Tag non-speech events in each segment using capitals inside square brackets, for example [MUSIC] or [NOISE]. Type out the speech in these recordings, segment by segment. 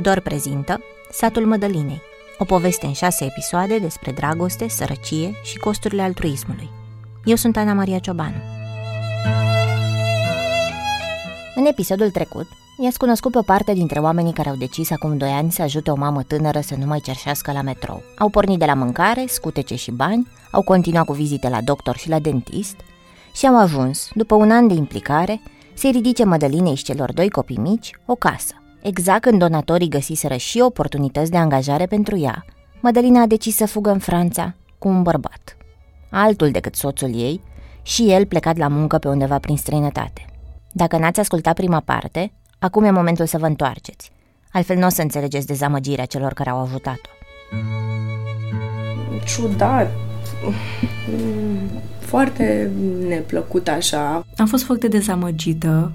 Dor prezintă Satul Mădălinei, o poveste în șase episoade despre dragoste, sărăcie și costurile altruismului. Eu sunt Ana Maria Ciobanu. În episodul trecut, i-ați cunoscut pe o parte dintre oamenii care au decis acum doi ani să ajute o mamă tânără să nu mai cerșească la metrou. Au pornit de la mâncare, scutece și bani, au continuat cu vizite la doctor și la dentist și au ajuns, după un an de implicare, să-i ridice Mădălinei și celor doi copii mici o casă. Exact când donatorii găsiseră și oportunități de angajare pentru ea, Mădălina a decis să fugă în Franța cu un bărbat. Altul decât soțul ei și el plecat la muncă pe undeva prin străinătate. Dacă n-ați ascultat prima parte, acum e momentul să vă întoarceți. Altfel nu o să înțelegeți dezamăgirea celor care au ajutat-o. Ciudat. Foarte neplăcut așa. Am fost foarte dezamăgită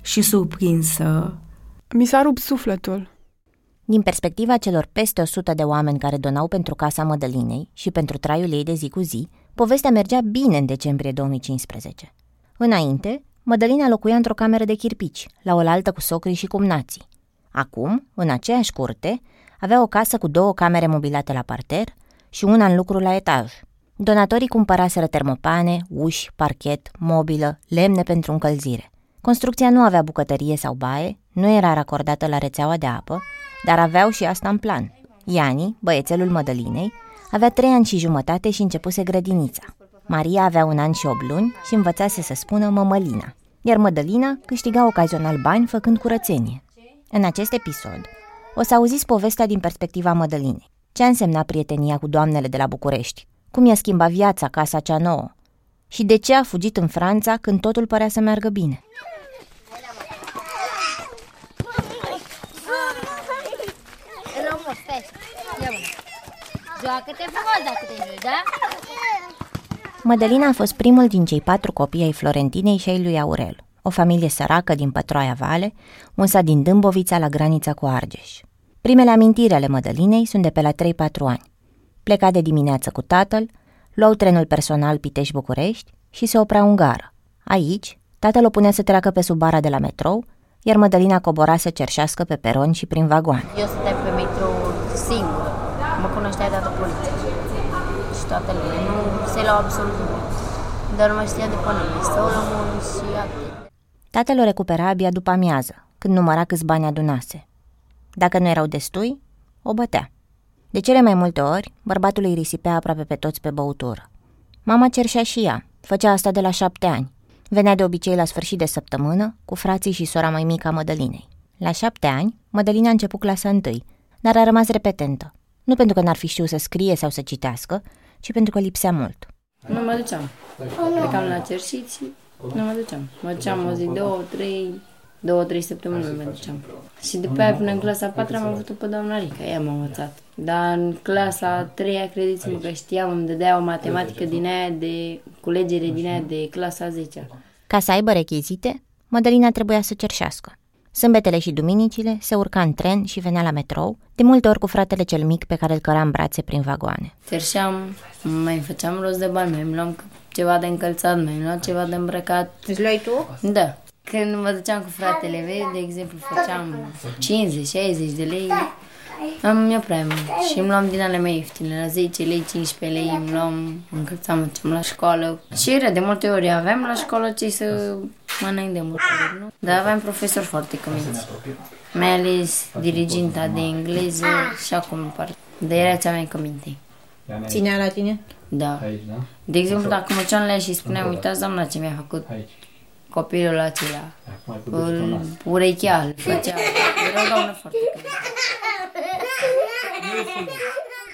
și surprinsă. Mi s-a rupt sufletul. Din perspectiva celor peste 100 de oameni care donau pentru Casa Mădălinei și pentru traiul ei de zi cu zi, povestea mergea bine în decembrie 2015. Înainte, Mădălina locuia într-o cameră de chirpici, la oaltă cu socrii și cumnații. Acum, în aceeași curte, avea o casă cu două camere mobilate la parter și una în lucru la etaj. Donatorii cumpăraseră termopane, uși, parchet, mobilă, lemne pentru încălzire. Construcția nu avea bucătărie sau baie, nu era racordată la rețeaua de apă, dar aveau și asta în plan. Iani, băiețelul Mădălinei, avea trei ani și jumătate și începuse grădinița. Maria avea un an și opt luni și învățase să spună mămălina, iar Mădălina câștiga ocazional bani făcând curățenie. În acest episod, o să auziți povestea din perspectiva Mădălinei. Ce a însemnat prietenia cu doamnele de la București? Cum i-a schimbat viața casa cea nouă? Și de ce a fugit în Franța când totul părea să meargă bine? Joacă-te frumos dacă te joci, da? Mădălina a fost primul din cei patru copii ai Florentinei și ai lui Aurel, o familie săracă din Pătroaia Vale, un sat din Dâmbovița la granița cu Argeș. Primele amintiri ale Mădălinei sunt de pe la 3-4 ani. Pleca de dimineață cu tatăl, luau trenul personal Pitești-București și se oprea în gară. Aici, tatăl o punea să treacă pe sub bara de la metrou, iar Mădălina cobora să cerșească pe peron și prin vagoane. Eu stăteam pe metrou singur. Mă cunoștea toată poliția. Și toată lumea. Nu se luau absolut nimic. Dar mă știa de pe nume. Solomon și atât. Tatăl o recupera abia după amiază, când număra câți bani adunase. Dacă nu erau destui, o bătea. De cele mai multe ori, bărbatul îi risipea aproape pe toți pe băutură. Mama cerșea și ea, făcea asta de la șapte ani. Venea de obicei la sfârșit de săptămână, cu frații și sora mai mică a Mădălinei. La șapte ani, Mădălina a început clasa întâi, dar a rămas repetentă. Nu pentru că n-ar fi știut să scrie sau să citească, ci pentru că lipsea mult. Nu mă duceam. Plecam la cerșiți, nu mă duceam. Mă duceam o zi, două, trei, două, trei săptămâni nu mă duceam. Și după aia, până în clasa a patra, am avut-o pe doamna Rica, ea m-a învățat. Dar în clasa a treia, credeți-mă că știam, îmi dădea o matematică din aia de culegere din aia de clasa a 10 Ca să aibă rechizite, Mădălina trebuia să cerșească. Sâmbetele și duminicile se urca în tren și venea la metrou, de multe ori cu fratele cel mic pe care îl căra în brațe prin vagoane. Cerșeam, mai făceam rost de bani, mai îmi luam ceva de încălțat, mai îmi luam ceva de îmbrăcat. Îți luai tu? Da. Când mă duceam cu fratele meu, de exemplu, făceam 50-60 de lei, am eu prea mult și îmi luam din ale mai ieftine, la 10 lei, 15 lei, îmi luam, încălțam, mergeam la școală. Și era de multe ori, aveam la școală ce să mănânc de multe ori, nu? Dar aveam profesori foarte căminți, mai ales diriginta de engleză și acum în parte. Dar era cea mai căminte. Ținea la tine? Da. De exemplu, dacă mă ceam la ea și spuneam, uitați, doamna, ce mi-a făcut copilul acela. Îl urechea, îl făcea. Era o doamnă foarte cămintă.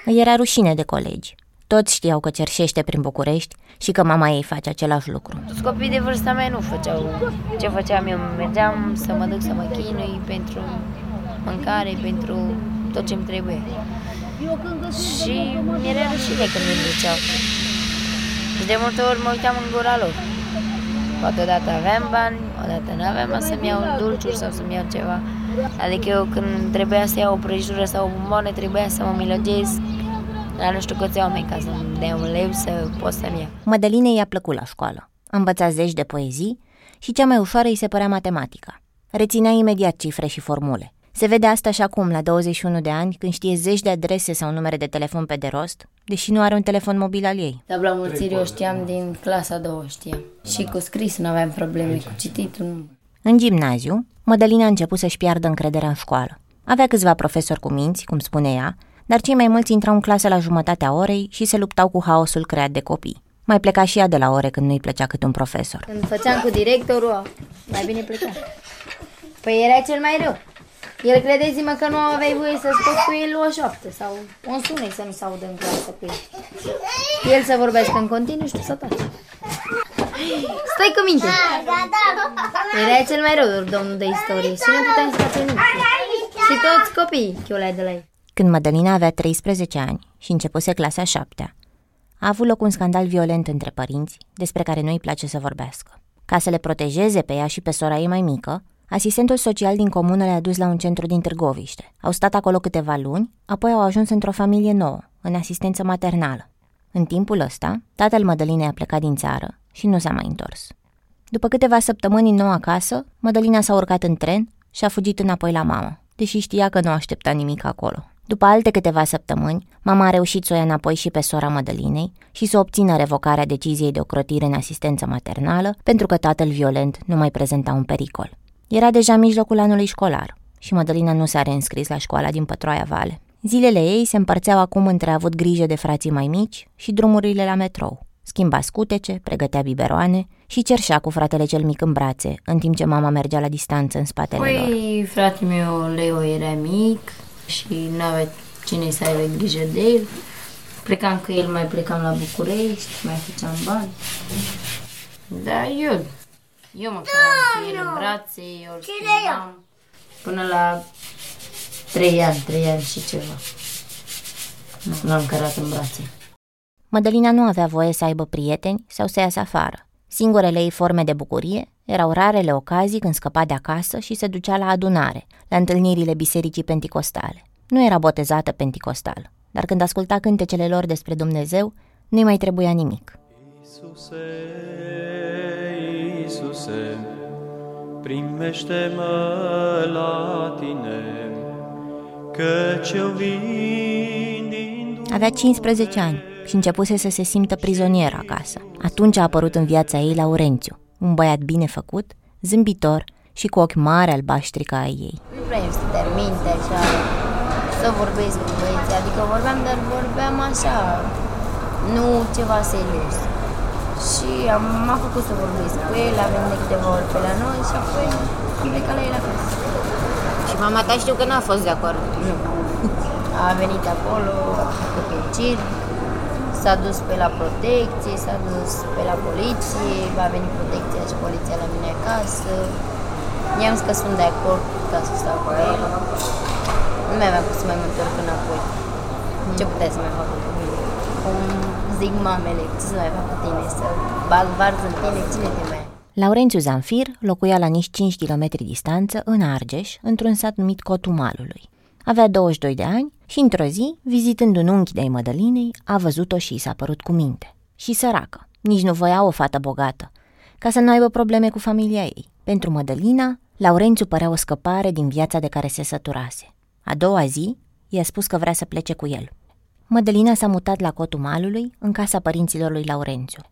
Îi era rușine de colegi. Toți știau că cerșește prin București și că mama ei face același lucru. Toți copiii de vârsta mea nu făceau ce făceam eu. Mergeam să mă duc să mă chinui pentru mâncare, pentru tot ce-mi trebuie. Și mi-era rușine când îmi duceau. Și de multe ori mă uitam în gura lor. Poate odată aveam bani, odată nu aveam să-mi iau dulciuri sau să-mi iau ceva. Adică eu când trebuia să iau o prăjitură sau o bomboane, trebuia să mă milogesc la nu știu câți oameni ca să-mi dea un leu să pot să-mi iau. Mădălinei i-a plăcut la școală. A învățat zeci de poezii și cea mai ușoară îi se părea matematica. Reținea imediat cifre și formule. Se vede asta și acum, la 21 de ani, când știe zeci de adrese sau numere de telefon pe de rost, deși nu are un telefon mobil al ei. Tabla mulțirii o știam din clasa a doua, știam. Și cu scris nu aveam probleme, cu cititul nu. În gimnaziu, Mădălina a început să-și piardă încrederea în școală. Avea câțiva profesori cu minți, cum spune ea, dar cei mai mulți intrau în clasă la jumătatea orei și se luptau cu haosul creat de copii. Mai pleca și ea de la ore când nu-i plăcea cât un profesor. Când făceam cu directorul, mai bine pleca. Păi era cel mai rău. El credeți-mă că nu aveai voie să scoți cu el o șoaptă sau un sunet să nu se audă în clasă cu el. El să vorbească în continuu și tu să taci. Stai cu minte! Era cel mai rău domnul de istorie și nu puteam să facem nimic. Și toți copiii chiolai de la el. Când Mădălina avea 13 ani și începuse clasa 7 a avut loc un scandal violent între părinți, despre care nu îi place să vorbească. Ca să le protejeze pe ea și pe sora ei mai mică, asistentul social din comună le-a dus la un centru din Târgoviște. Au stat acolo câteva luni, apoi au ajuns într-o familie nouă, în asistență maternală. În timpul ăsta, tatăl Mădălinei a plecat din țară și nu s-a mai întors. După câteva săptămâni în noua casă, Mădălina s-a urcat în tren și a fugit înapoi la mamă, deși știa că nu aștepta nimic acolo. După alte câteva săptămâni, mama a reușit să o ia înapoi și pe sora Mădălinei și să obțină revocarea deciziei de ocrotire în asistență maternală, pentru că tatăl violent nu mai prezenta un pericol. Era deja mijlocul anului școlar și Mădălina nu s-a reînscris la școala din Pătroaia Vale. Zilele ei se împărțeau acum între a avut grijă de frații mai mici și drumurile la metrou. Schimba scutece, pregătea biberoane și cerșea cu fratele cel mic în brațe, în timp ce mama mergea la distanță în spatele Păi, lor. fratele meu, Leo, era mic și nu avea cine să aibă grijă de el. Plecam cu el, mai plecam la București, mai făceam bani. Dar eu, eu mă căram cu el în brațe, eu îl schimbam până la trei ani, trei ani și ceva. Nu l-am cărat în brațe. Mădălina nu avea voie să aibă prieteni sau să iasă afară. Singurele ei forme de bucurie erau rarele ocazii când scăpa de acasă și se ducea la adunare, la întâlnirile bisericii penticostale. Nu era botezată penticostal, dar când asculta cântecele lor despre Dumnezeu, nu-i mai trebuia nimic. Iisuse, Iisuse, primește-mă la tine, căci eu vin din Avea 15 ani și începuse să se simtă prizonier acasă. Atunci a apărut în viața ei Laurențiu, un băiat bine făcut, zâmbitor și cu ochi mari albaștri ca ai ei. Nu vreau să terminte așa, să vorbesc cu băieții, adică vorbeam, dar vorbeam așa, nu ceva serios. Și am, m-a făcut să vorbesc cu el, a venit de câteva ori pe la noi și apoi am plecat la el acasă. Și mama ta știu că n-a fost de acord. Nu. A venit acolo, a făcut un circ, s-a dus pe la protecție, s-a dus pe la poliție, va veni protecția și poliția la mine acasă. I-am zis că sunt de acord ca să stau cu el. Nu mai aveam cum să mai mă întorc înapoi. Ce putea să mai fac cu mine? Cum zic mamele, ce să mai fac cu tine? Să bag varză în tine, cine te mai Laurențiu Zanfir locuia la nici 5 km distanță, în Argeș, într-un sat numit Cotumalului. Avea 22 de ani și într-o zi, vizitând un unchi de-ai Mădălinei, a văzut-o și i s-a părut cu minte. Și săracă, nici nu voia o fată bogată, ca să nu aibă probleme cu familia ei. Pentru Mădălina, Laurențiu părea o scăpare din viața de care se săturase. A doua zi, i-a spus că vrea să plece cu el. Mădălina s-a mutat la cotul malului, în casa părinților lui Laurențiu.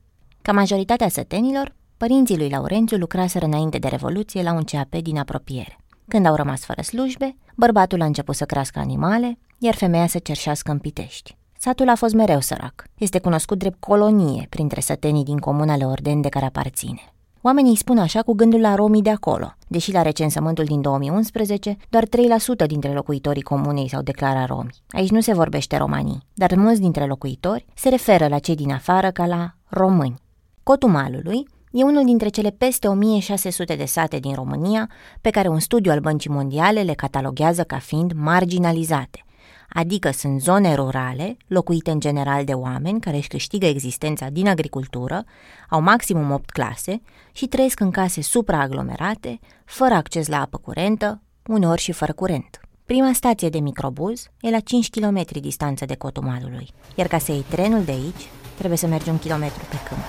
Ca majoritatea sătenilor, părinții lui Laurențiu lucraseră înainte de Revoluție la un CAP din apropiere. Când au rămas fără slujbe, bărbatul a început să crească animale, iar femeia să cerșească în Pitești. Satul a fost mereu sărac. Este cunoscut drept colonie printre sătenii din comunele Orden de care aparține. Oamenii îi spun așa cu gândul la romii de acolo, deși la recensământul din 2011, doar 3% dintre locuitorii comunei s-au declarat romi. Aici nu se vorbește romanii, dar mulți dintre locuitori se referă la cei din afară ca la români. Cotul malului e unul dintre cele peste 1600 de sate din România pe care un studiu al Băncii Mondiale le cataloghează ca fiind marginalizate, adică sunt zone rurale, locuite în general de oameni care își câștigă existența din agricultură, au maximum 8 clase și trăiesc în case supraaglomerate, fără acces la apă curentă, uneori și fără curent. Prima stație de microbuz e la 5 km distanță de cotul malului, iar ca să iei trenul de aici, trebuie să mergi un kilometru pe câmp.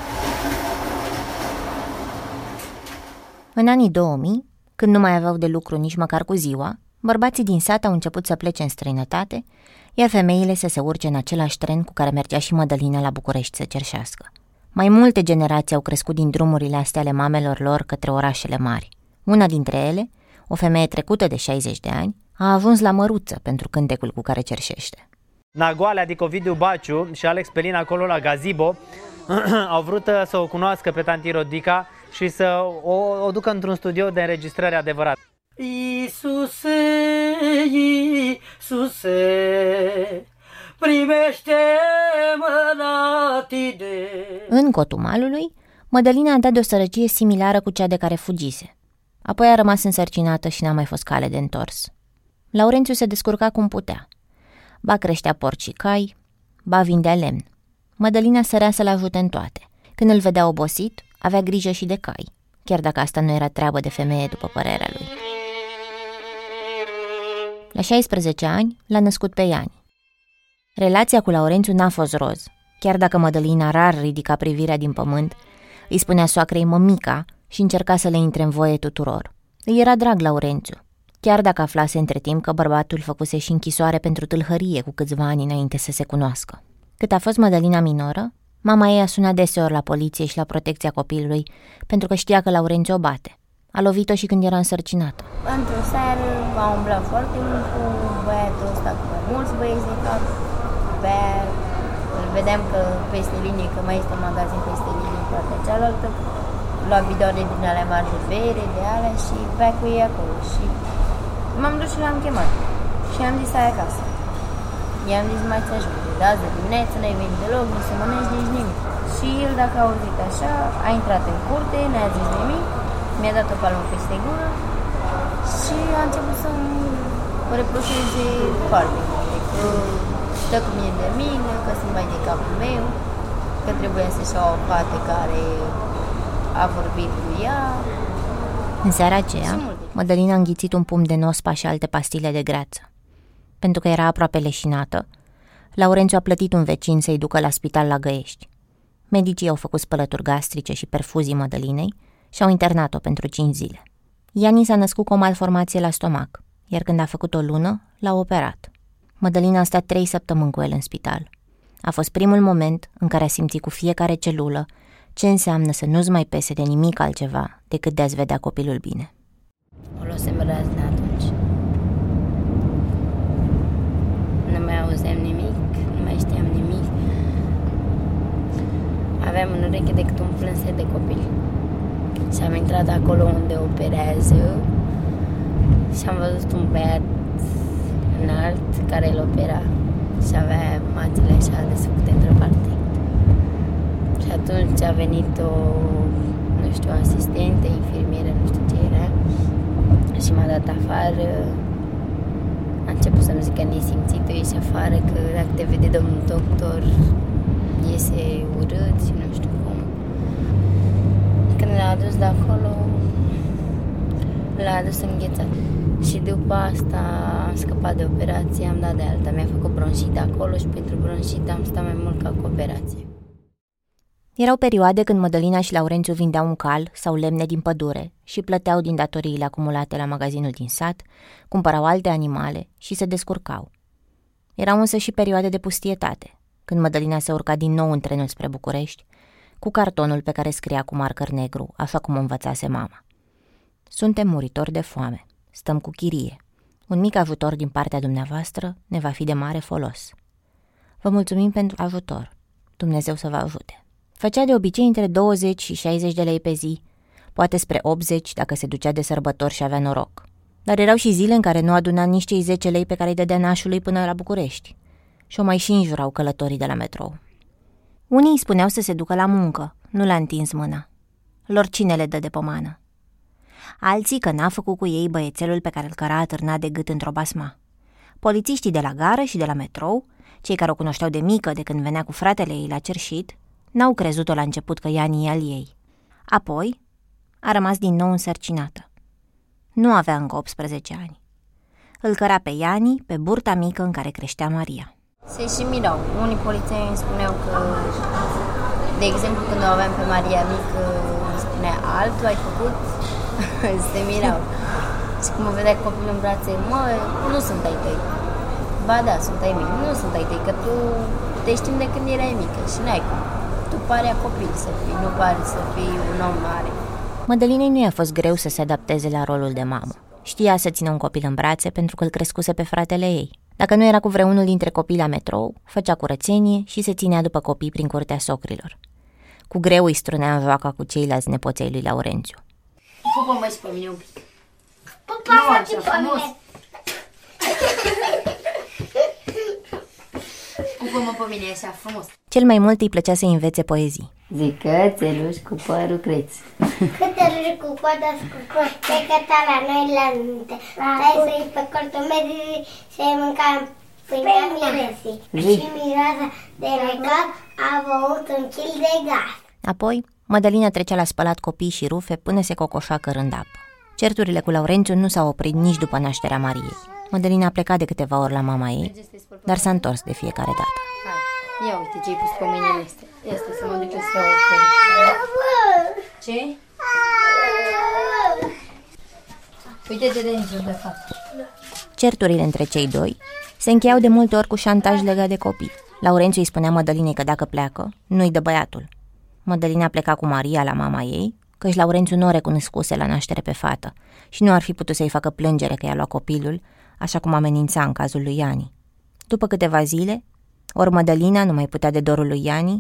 În anii 2000, când nu mai aveau de lucru nici măcar cu ziua, Bărbații din sat au început să plece în străinătate, iar femeile să se urce în același tren cu care mergea și Mădălina la București să cerșească. Mai multe generații au crescut din drumurile astea ale mamelor lor către orașele mari. Una dintre ele, o femeie trecută de 60 de ani, a ajuns la măruță pentru cântecul cu care cerșește. Nagoale, adică Ovidiu Baciu și Alex Pelin acolo la Gazibo [CLEARS THROAT] au vrut uh, să o cunoască pe tanti Rodica și să o, o ducă într-un studio de înregistrare adevărat. Iisuse, Iisuse, primește-mă la tine. În cotul malului, Mădălina a dat de o sărăcie similară cu cea de care fugise. Apoi a rămas însărcinată și n-a mai fost cale de întors. Laurențiu se descurca cum putea. Ba creștea porci și cai, ba vindea lemn. Mădălina sărea să-l ajute în toate. Când îl vedea obosit, avea grijă și de cai, chiar dacă asta nu era treabă de femeie după părerea lui. La 16 ani l-a născut pe Iani. Relația cu Laurențiu n-a fost roz. Chiar dacă Mădălina rar ridica privirea din pământ, îi spunea soacrei mămica și încerca să le intre în voie tuturor. Îi era drag Laurențiu, chiar dacă aflase între timp că bărbatul făcuse și închisoare pentru tâlhărie cu câțiva ani înainte să se cunoască. Cât a fost Mădălina minoră, mama ei a sunat deseori la poliție și la protecția copilului pentru că știa că Laurențiu o bate. A lovit-o și când era însărcinată. Într-o seară a umblat foarte mult cu băiatul ăsta, cu mai mulți băieți de cap. Bea, îl vedeam că peste linie, că mai este un magazin peste linie, partea cealaltă, lua bidoane din alea mari de bere, de alea și bea cu ei acolo. Și m-am dus și l-am chemat. Și am zis ai acasă. I-am zis mai ți ajut de azi de dimineață, n-ai venit deloc, nu să mănânci nici nimic. Și el, dacă a auzit așa, a intrat în curte, n-a zis nimic, mi-a dat o palmă peste gură și a început să-mi reproșeze foarte multe, că stă cu mine de mine, că sunt mai de capul meu, că trebuia să-și o fată care a vorbit cu ea. În seara aceea, Mădălina a înghițit un pumn de nospa și alte pastile de greață. Pentru că era aproape leșinată, Laurențiu a plătit un vecin să-i ducă la spital la Găiești. Medicii au făcut spălături gastrice și perfuzii Mădălinei și au internat-o pentru 5 zile. Iani s-a născut cu o malformație la stomac, iar când a făcut o lună, l-a operat. Mădălina a stat trei săptămâni cu el în spital. A fost primul moment în care a simțit cu fiecare celulă ce înseamnă să nu-ți mai pese de nimic altceva decât de a-ți vedea copilul bine. O luasem razna atunci. Nu mai auzeam nimic, nu mai știam nimic. Aveam în ureche decât un plânset de copil. Și am intrat acolo unde operează și am văzut un băiat înalt care îl opera și avea mațile așa desfăcute într-o parte. Și atunci a venit o, nu știu, asistentă, infirmieră, nu știu ce era, și m-a dat afară. A început să-mi zică nesimțită, ieși afară, că dacă te vede domnul doctor, iese urât și nu știu cum. Când l-a adus de acolo, l-a adus înghețat. Și după asta am scăpat de operație, am dat de alta. Mi-a făcut bronșită acolo și pentru bronșită am stat mai mult ca cu operație. Erau perioade când Mădălina și Laurențiu vindeau un cal sau lemne din pădure și plăteau din datoriile acumulate la magazinul din sat, cumpărau alte animale și se descurcau. Erau însă și perioade de pustietate, când Mădălina se urca din nou în trenul spre București, cu cartonul pe care scria cu marcăr negru, așa cum o învățase mama. Suntem muritori de foame. Stăm cu chirie. Un mic ajutor din partea dumneavoastră ne va fi de mare folos. Vă mulțumim pentru ajutor. Dumnezeu să vă ajute. Făcea de obicei între 20 și 60 de lei pe zi, poate spre 80 dacă se ducea de sărbători și avea noroc. Dar erau și zile în care nu aduna nici cei 10 lei pe care îi dădea nașului până la București. Și o mai și înjurau călătorii de la metrou. Unii îi spuneau să se ducă la muncă, nu le-a întins mâna. Lor cine le dă de pomană? Alții că n-a făcut cu ei băiețelul pe care îl căra atârnat de gât într-o basma. Polițiștii de la gară și de la metrou, cei care o cunoșteau de mică de când venea cu fratele ei la cerșit, n-au crezut-o la început că Iani e al ei. Apoi, a rămas din nou însărcinată. Nu avea încă 18 ani. Îl căra pe Iani pe burta mică în care creștea Maria. Se și mirau. Unii polițieni îmi spuneau că, de exemplu, când o aveam pe Maria mică, îmi spunea altul ai făcut, [LAUGHS] se mirau. Și când mă vedea copilul în brațe, mă, nu sunt ai tăi. Ba da, sunt ai mei. Nu sunt ai tăi, că tu te știm de când erai mică și n-ai cum. Tu pare a copil să fii, nu pare să fii un om mare. Mădălinei nu i-a fost greu să se adapteze la rolul de mamă. Știa să țină un copil în brațe pentru că îl crescuse pe fratele ei. Dacă nu era cu vreunul dintre copii la metrou, făcea curățenie și se ținea după copii prin curtea socrilor. Cu greu îi strunea în joaca cu ceilalți nepoței lui Laurențiu. Pupă-mă și pe mine un pic. Pupa și pe [LAUGHS] mine. Pupă-mă pe mine așa frumos. Cel mai mult îi plăcea să învețe poezii. Zic cățeluș cu părul creț. Câte râși cu coada cu coaste, că ta la noi la minte. Stai să-i pe cortul meu să-i mâncam pâinea miresii. Și miroasa de legat a avut un kil de gaz. Apoi, Mădălina trecea la spălat copii și rufe până se cocoșa cărând apă. Certurile cu Laurențiu nu s-au oprit nici după nașterea Mariei. Mădălina a plecat de câteva ori la mama ei, dar s-a întors de fiecare dată. Hai, ia uite ce-ai pus pe mâinile astea. Asta să mă duc să iau Ce? Uite-te de nici de fapt. Certurile între cei doi se încheiau de multe ori cu șantaj legat de copii. Laurențiu îi spunea Mădălinei că dacă pleacă, nu-i dă băiatul. Mădălina pleca cu Maria la mama ei, căci Laurențiu nu o recunoscuse la naștere pe fată și nu ar fi putut să-i facă plângere că i-a luat copilul, așa cum amenința în cazul lui Iani. După câteva zile, ori Mădălina nu mai putea de dorul lui Iani,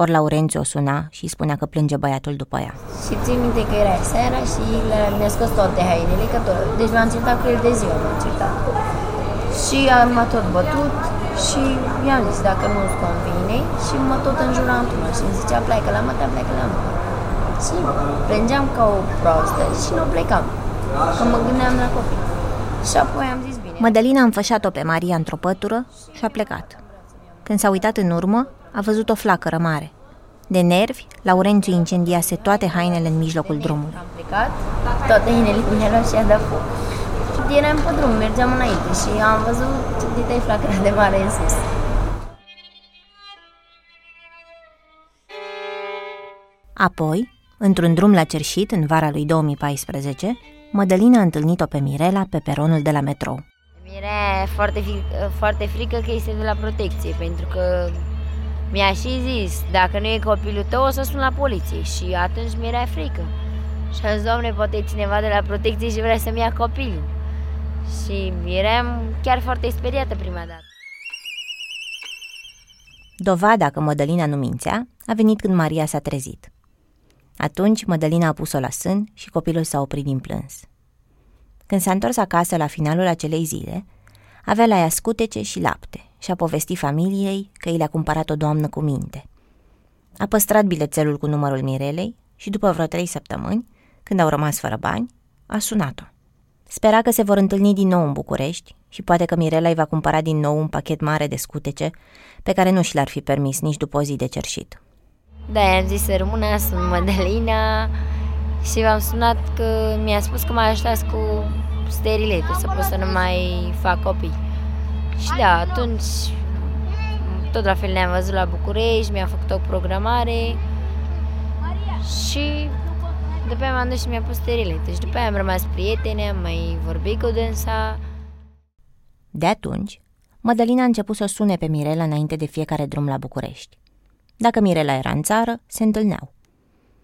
ori Laurențiu o suna și îi spunea că plânge băiatul după ea. Și țin minte că era seara și le- mi-a scos toate hainele, că tot. Deci m-am certat cu el de ziua, m-am certat. Și am m-a tot bătut și i-am zis dacă nu-ți convine și mă tot înjura într-una și îmi zicea pleacă la mata, pleacă la mata. Și plângeam ca o proastă și nu plecam, că mă gândeam la copii. Și apoi am zis bine. Mădălina a înfășat-o pe Maria într-o pătură și a plecat. Când s-a uitat în urmă, a văzut o flacără mare. De nervi, Laurențiu incendiase toate hainele în mijlocul drumului. Am plecat, toate hainele mi le-a luat și a dat foc. Și eram pe drum, mergeam înainte și am văzut dita flacăra de mare în sus. Apoi, într-un drum la cerșit în vara lui 2014, Mădălina a întâlnit-o pe Mirela pe peronul de la metrou. Mi-era foarte, fi- foarte frică că este de la protecție, pentru că mi-a și zis, dacă nu e copilul tău, o să sun la poliție. Și atunci mi-era frică. Și am zis, doamne, poate e cineva de la protecție și vrea să-mi ia copilul. Și eram chiar foarte speriată prima dată. Dovada că Mădălina nu mințea a venit când Maria s-a trezit. Atunci Mădălina a pus-o la sân și copilul s-a oprit din plâns. Când s-a întors acasă la finalul acelei zile, avea la ea scutece și lapte și a povestit familiei că i le-a cumpărat o doamnă cu minte. A păstrat bilețelul cu numărul Mirelei și după vreo trei săptămâni, când au rămas fără bani, a sunat-o. Spera că se vor întâlni din nou în București și poate că Mirela îi va cumpăra din nou un pachet mare de scutece pe care nu și l-ar fi permis nici după o zi de cerșit. Da, i-am zis să rămână, sunt Mădălina și v-am sunat că mi-a spus că mă ajutați cu steriletul, să pot să nu mai fac copii. Și da, atunci tot la fel ne-am văzut la București, mi-a făcut o programare și după aia m-am dus și mi-a pus steriletul. Și după aia am rămas prietene, am mai vorbit cu dânsa. De atunci, Mădălina a început să o sune pe Mirela înainte de fiecare drum la București. Dacă Mirela era în țară, se întâlneau.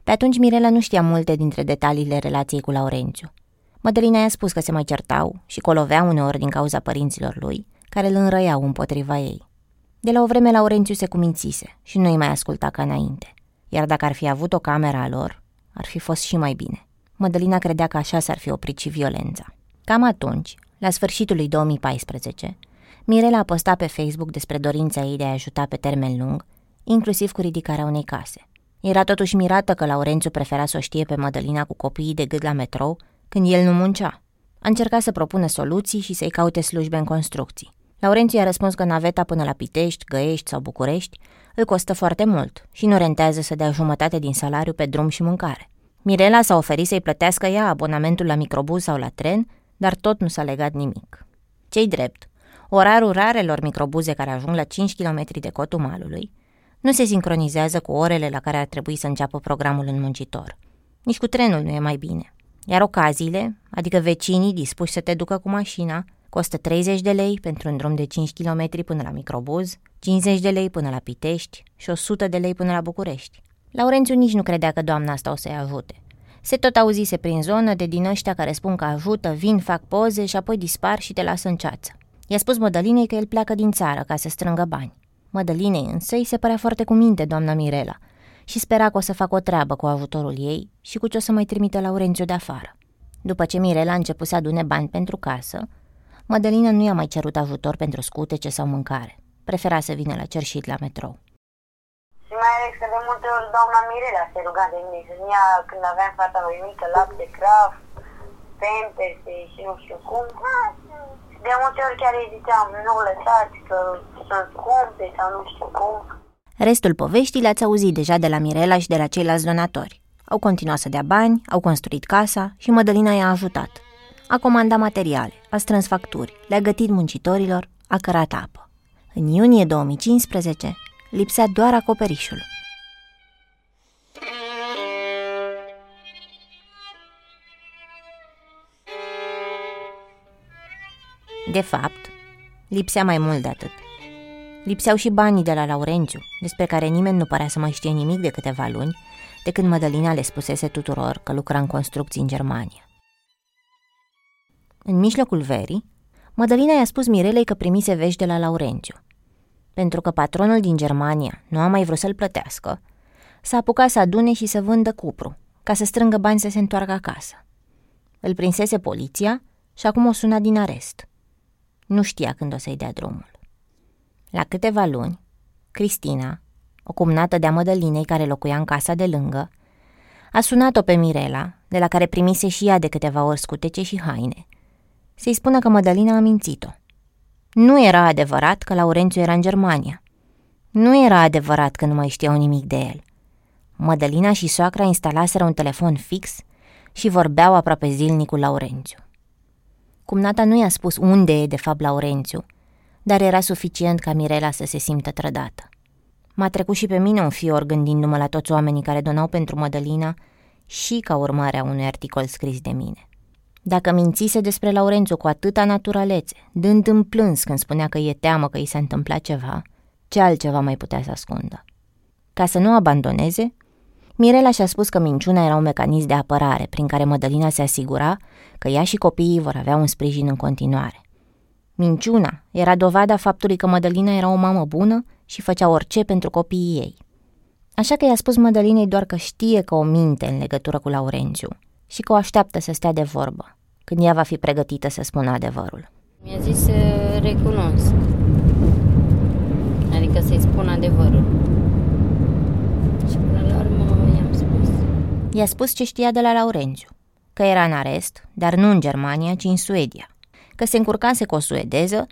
Pe atunci Mirela nu știa multe dintre detaliile relației cu Laurențiu. Mădălina i-a spus că se mai certau și colovea uneori din cauza părinților lui, care îl înrăiau împotriva ei. De la o vreme Laurențiu se cumințise și nu îi mai asculta ca înainte. Iar dacă ar fi avut o cameră a lor, ar fi fost și mai bine. Mădălina credea că așa s-ar fi oprit și violența. Cam atunci, la sfârșitul lui 2014, Mirela a postat pe Facebook despre dorința ei de a ajuta pe termen lung, inclusiv cu ridicarea unei case. Era totuși mirată că Laurențiu prefera să o știe pe Mădălina cu copiii de gât la metrou, când el nu muncea. A încercat să propună soluții și să-i caute slujbe în construcții. Laurențiu i-a răspuns că naveta până la Pitești, Găiești sau București îl costă foarte mult și nu rentează să dea jumătate din salariu pe drum și mâncare. Mirela s-a oferit să-i plătească ea abonamentul la microbuz sau la tren, dar tot nu s-a legat nimic. Cei drept, orarul rarelor microbuze care ajung la 5 km de cotul malului nu se sincronizează cu orele la care ar trebui să înceapă programul în muncitor. Nici cu trenul nu e mai bine. Iar ocaziile, adică vecinii dispuși să te ducă cu mașina, costă 30 de lei pentru un drum de 5 km până la microbuz, 50 de lei până la Pitești și 100 de lei până la București. Laurențiu nici nu credea că doamna asta o să-i ajute. Se tot auzise prin zonă de din ăștia care spun că ajută, vin, fac poze și apoi dispar și te lasă în ceață. I-a spus Mădălinei că el pleacă din țară ca să strângă bani. Mădălinei însă îi se părea foarte cu minte doamna Mirela și spera că o să facă o treabă cu ajutorul ei și cu ce o să mai trimită Laurențiu de afară. După ce Mirela a început să adune bani pentru casă, Mădălina nu i-a mai cerut ajutor pentru scutece sau mâncare. Prefera să vină la cerșit la metrou. Și mai ales că de multe ori doamna Mirela se ruga de mine să-mi ia când aveam fata mai mică lapte, craf, pempese și nu știu cum. De multe ori chiar îi ziceam, nu lăsați că sunt scumpe sau nu știu cum. Restul poveștii le-ați auzit deja de la Mirela și de la ceilalți donatori. Au continuat să dea bani, au construit casa și Mădălina i-a ajutat. A comandat materiale, a strâns facturi, le-a gătit muncitorilor, a cărat apă. În iunie 2015 lipsea doar acoperișul. De fapt, lipsea mai mult de atât. Lipseau și banii de la Laurențiu, despre care nimeni nu părea să mai știe nimic de câteva luni, de când Mădălina le spusese tuturor că lucra în construcții în Germania. În mijlocul verii, Mădălina i-a spus Mirelei că primise vești de la Laurențiu. Pentru că patronul din Germania nu a mai vrut să-l plătească, s-a apucat să adune și să vândă cupru, ca să strângă bani să se întoarcă acasă. Îl prinsese poliția și acum o suna din arest. Nu știa când o să-i dea drumul. La câteva luni, Cristina, o cumnată de-a Mădălinei care locuia în casa de lângă, a sunat-o pe Mirela, de la care primise și ea de câteva ori scutece și haine, să-i spună că Mădălina a mințit-o. Nu era adevărat că Laurențiu era în Germania. Nu era adevărat că nu mai știau nimic de el. Mădălina și soacra instalaseră un telefon fix și vorbeau aproape zilnic cu Laurențiu. Cumnata nu i-a spus unde e de fapt Laurențiu, dar era suficient ca Mirela să se simtă trădată. M-a trecut și pe mine un fior gândindu-mă la toți oamenii care donau pentru Mădălina și ca urmare a unui articol scris de mine. Dacă mințise despre Laurențiu cu atâta naturalețe, dând în plâns când spunea că e teamă că i s-a întâmplat ceva, ce altceva mai putea să ascundă? Ca să nu abandoneze, Mirela și-a spus că minciuna era un mecanism de apărare prin care Mădălina se asigura că ea și copiii vor avea un sprijin în continuare. Minciuna era dovada faptului că Mădălina era o mamă bună și făcea orice pentru copiii ei. Așa că i-a spus Mădălinei doar că știe că o minte în legătură cu Laurențiu și că o așteaptă să stea de vorbă, când ea va fi pregătită să spună adevărul. Mi-a zis să recunosc. Adică să-i spun adevărul. Și până la urmă i-am spus. I-a spus ce știa de la Laurențiu, că era în arest, dar nu în Germania, ci în Suedia, că se încurcase cu o suedeză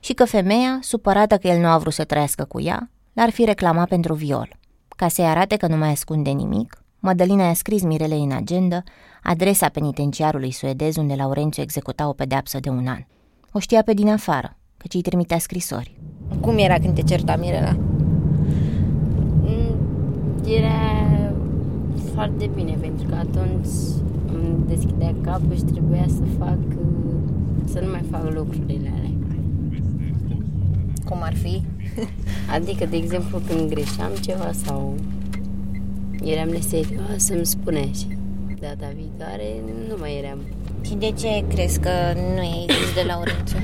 și că femeia, supărată că el nu a vrut să trăiască cu ea, l-ar fi reclamat pentru viol. Ca să-i arate că nu mai ascunde nimic, Mădălina i-a scris Mirelei în agenda adresa penitenciarului suedez unde Laurențiu executa o pedeapsă de un an. O știa pe din afară, căci îi trimitea scrisori. Cum era când te certa Mirela? Mm, Era foarte bine, pentru că atunci îmi deschidea capul și trebuia să fac, să nu mai fac lucrurile alea. Cum ar fi? [LAUGHS] Adică, de exemplu, când greșeam ceva sau eram neserioasă, îmi spunea și data viitoare nu mai eram. Și de ce crezi că nu e zis de Laurențiu?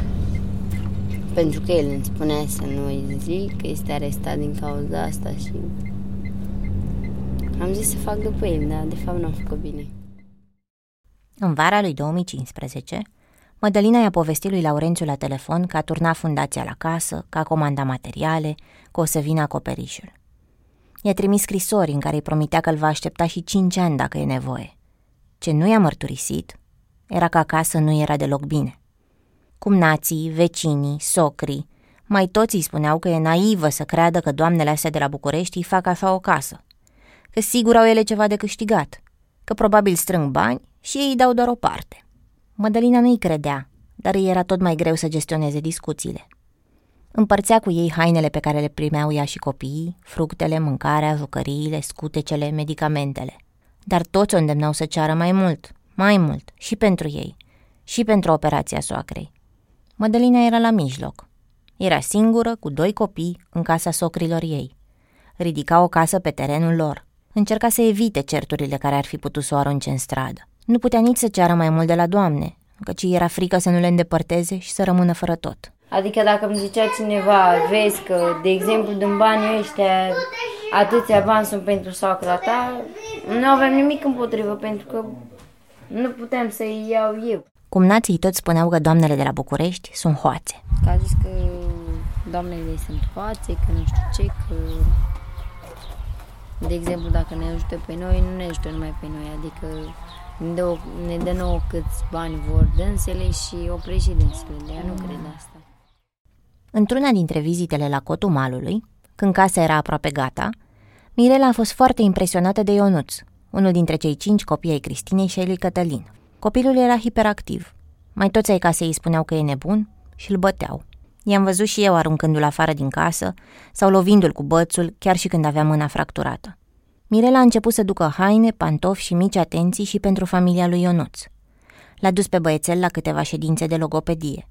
Pentru că el îmi spunea să nu îi zic că este arestat din cauza asta și am zis să fac după el, dar de fapt nu am făcut bine. În vara lui 2015, Mădălina i-a povestit lui Laurențiu la telefon că a turnat fundația la casă, că a comandat materiale, că o să vină acoperișul. I-a trimis scrisori în care îi promitea că îl va aștepta și cinci ani dacă e nevoie. Ce nu i-a mărturisit era că acasă nu era deloc bine. Cum nații, vecinii, socrii, mai toți îi spuneau că e naivă să creadă că doamnele astea de la București îi fac așa o casă, că sigur au ele ceva de câștigat, că probabil strâng bani și ei îi dau doar o parte. Mădălina nu-i credea, dar îi era tot mai greu să gestioneze discuțiile. Împărțea cu ei hainele pe care le primeau ea și copiii, fructele, mâncarea, jucăriile, scutecele, medicamentele. Dar toți o îndemnau să ceară mai mult, Mai mult, și pentru ei, și pentru operația soacrei. Mădălina era la mijloc. Era singură, cu doi copii, în casa socrilor ei. Ridica o casă pe terenul lor. Încerca să evite certurile care ar fi putut să o arunce în stradă. Nu putea nici să ceară mai mult de la doamne, căci era frică să nu le îndepărteze și să rămână fără tot. Adică dacă îmi zicea cineva, vezi că, de exemplu, din banii ăștia, atâția bani sunt pentru soacra ta, nu avem nimic împotrivă, pentru că nu putem să-i iau eu. Cum nații toți spuneau că doamnele de la București sunt hoațe. Că a zis că doamnele sunt hoațe, că nu știu ce, că... De exemplu, dacă ne ajută pe noi, nu ne ajută numai pe noi, adică ne dă, ne dă nouă câți bani vor dânsele și opre și dânsele, de ea nu cred asta. Într-una dintre vizitele la cotul malului, când casa era aproape gata, Mirela a fost foarte impresionată de Ionuț, unul dintre cei cinci copii ai Cristinei și ai lui Cătălin. Copilul era hiperactiv. Mai toți ai casei îi spuneau că e nebun și îl băteau. I-am văzut și eu aruncându-l afară din casă sau lovindu-l cu bățul, chiar și când avea mâna fracturată. Mirela a început să ducă haine, pantofi și mici atenții și pentru familia lui Ionuț. L-a dus pe băiețel la câteva ședințe de logopedie.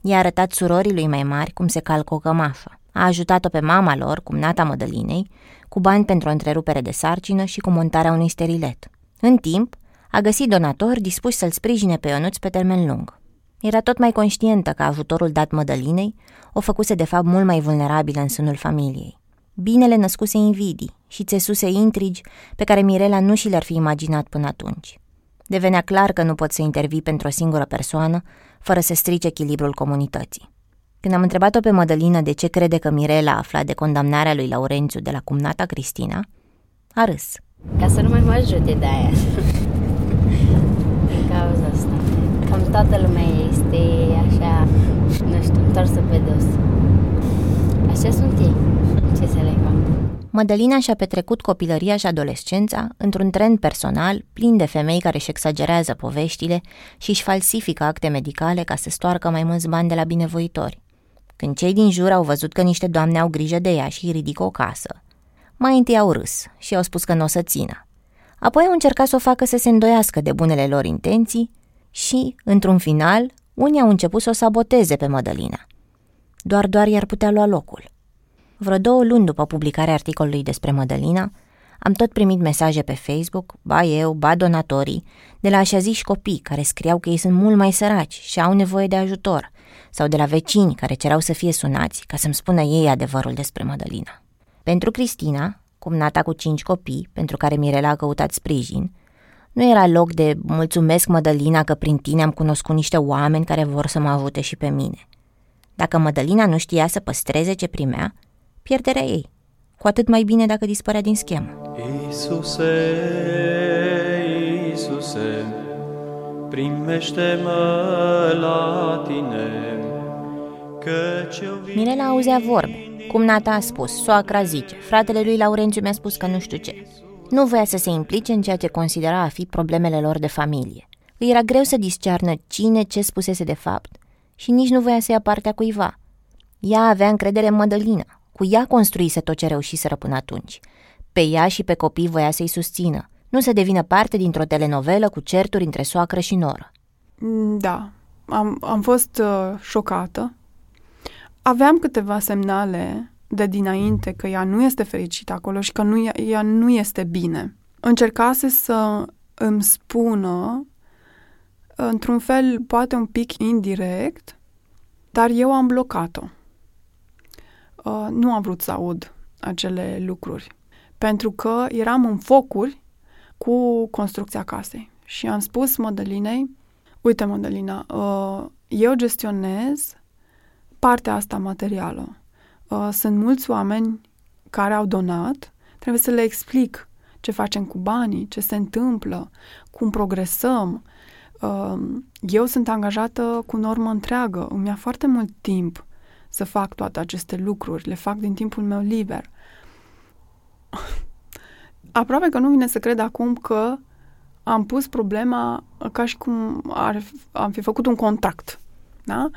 I-a arătat surorii lui mai mari cum se calcă o cămafă. A ajutat-o pe mama lor, cum nata Mădălinei, cu bani pentru o întrerupere de sarcină și cu montarea unui sterilet. În timp, a găsit donatori dispuși să-l sprijine pe Ionuț pe termen lung. Era tot mai conștientă că ajutorul dat Mădălinei o făcuse de fapt mult mai vulnerabilă în sânul familiei. Binele născuse invidii și țesuse intrigi pe care Mirela nu și le-ar fi imaginat până atunci. Devenea clar că nu pot să intervii pentru o singură persoană fără să strici echilibrul comunității. Când am întrebat-o pe Mădălină de ce crede că Mirela a aflat de condamnarea lui Laurențiu de la cumnata Cristina, a râs. Ca să nu mai mă ajute de aia. Din [LAUGHS] cauza asta. Cam toată lumea este așa, nu știu, întoarsă pe dos. Așa sunt ei. Ce să le fac? Mădălina și-a petrecut copilăria și adolescența într-un trend personal plin de femei care își exagerează poveștile și își falsifică acte medicale ca să stoarcă mai mulți bani de la binevoitori. Când cei din jur au văzut că niște doamne au grijă de ea și îi ridică o casă, mai întâi au râs și au spus că nu o să țină. Apoi au încercat să o facă să se îndoiască de bunele lor intenții și, într-un final, unii au început să o saboteze pe Mădălina. Doar doar i-ar putea lua locul. Vreo două luni după publicarea articolului despre Mădălina, am tot primit mesaje pe Facebook, ba eu, ba donatorii, de la așa ziși copii care scriau că ei sunt mult mai săraci și au nevoie de ajutor, sau de la vecini care cereau să fie sunați ca să-mi spună ei adevărul despre Mădălina. Pentru Cristina, cumnata cu cinci copii, pentru care Mirela a căutat sprijin, nu era loc de mulțumesc Mădălina că prin tine am cunoscut niște oameni care vor să mă ajute și pe mine. Dacă Mădălina nu știa să păstreze ce primea, pierderea ei. Cu atât mai bine dacă dispărea din schemă. Iisuse, Iisuse, primește-mă la tine, căci eu vin Mirela auzea vorbe. Cum Nata a spus, soacra zice, fratele lui Laurențiu mi-a spus că nu știu ce. Nu voia să se implice în ceea ce considera a fi problemele lor de familie. Îi era greu să discearnă cine ce spusese de fapt și nici nu voia să ia partea cuiva. Ea avea încredere în Mădălina. Cu ea construise tot ce reușiseră până atunci. Pe ea și pe copii voia să-i susțină. Nu să devină parte dintr-o telenovelă cu certuri între soacră și noră. Mm, Da, am, am fost uh, șocată. Aveam câteva semnale de dinainte că ea nu este fericită acolo și că nu, ea, ea nu este bine. Încercase să îmi spună, într-un fel, poate un pic indirect, dar eu am blocat-o. Uh, nu am vrut să aud acele lucruri, pentru că eram în focuri cu construcția casei. Și am spus Mădălinei, uite Mădălina, uh, eu gestionez partea asta materială. Uh, Sunt mulți oameni care au donat, trebuie să le explic ce facem cu banii, ce se întâmplă, cum progresăm. Uh, Eu sunt angajată cu normă întreagă, îmi ia foarte mult timp să fac toate aceste lucruri, le fac din timpul meu liber. [LAUGHS] Aproape că nu vine să cred acum că am pus problema ca și cum ar, am fi făcut un contract. Da?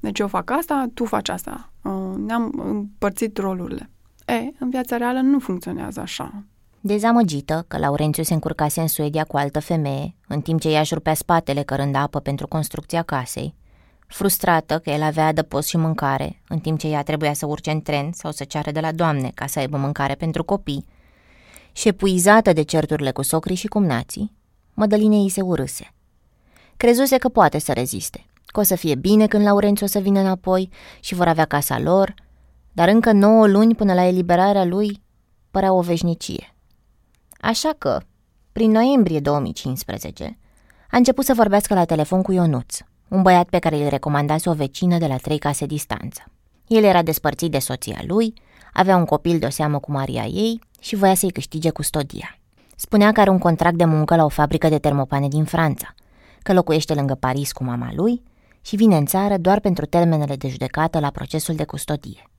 Deci eu fac asta, tu faci asta. Uh, Ne-am împărțit rolurile. E, în viața reală nu funcționează așa. Dezamăgită că Laurențiu se încurcase în Suedia cu altă femeie, în timp ce ea își rupea spatele cărând apă pentru construcția casei, frustrată că el avea adăpost și mâncare, în timp ce ea trebuia să urce în tren sau să ceară de la doamne ca să aibă mâncare pentru copii, și epuizată de certurile cu socrii și cumnații, Mădăline îi se urâse. Crezuse că poate să reziste, că o să fie bine când Laurențiu o să vină înapoi și vor avea casa lor, dar încă nouă luni până la eliberarea lui părea o veșnicie. Așa că, prin noiembrie 2015, a început să vorbească la telefon cu Ionuț, un băiat pe care îl recomandase o vecină de la trei case distanță. El era despărțit de soția lui, avea un copil de o seamă cu Maria ei și voia să-i câștige custodia. Spunea că are un contract de muncă la o fabrică de termopane din Franța, că locuiește lângă Paris cu mama lui și vine în țară doar pentru termenele de judecată la procesul de custodie.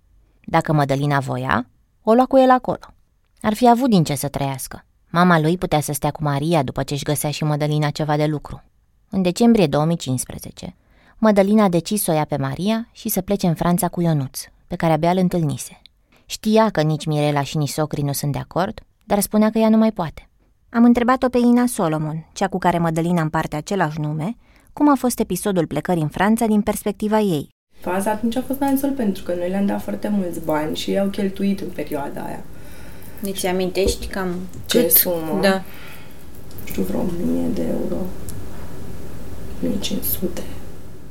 Dacă Mădălina voia, o lua cu el acolo. Ar fi avut din ce să trăiască. Mama lui putea să stea cu Maria după ce își găsea și Mădălina ceva de lucru. În decembrie 2015, Mădălina a decis să o ia pe Maria și să plece în Franța cu Ionuț, pe care abia îl întâlnise. Știa că nici Mirela și nici socrii nu sunt de acord, dar spunea că ea nu mai poate. Am întrebat-o pe Ina Solomon, cea cu care Mădălina împarte același nume, cum a fost episodul plecării în Franța din perspectiva ei. Faza atunci a fost nasol pentru că noi le-am dat foarte mulți bani și i-au cheltuit în perioada aia. Deci amintești cam Ce cât? sumă? Da. Nu știu, vreo 1000 de euro. 1500.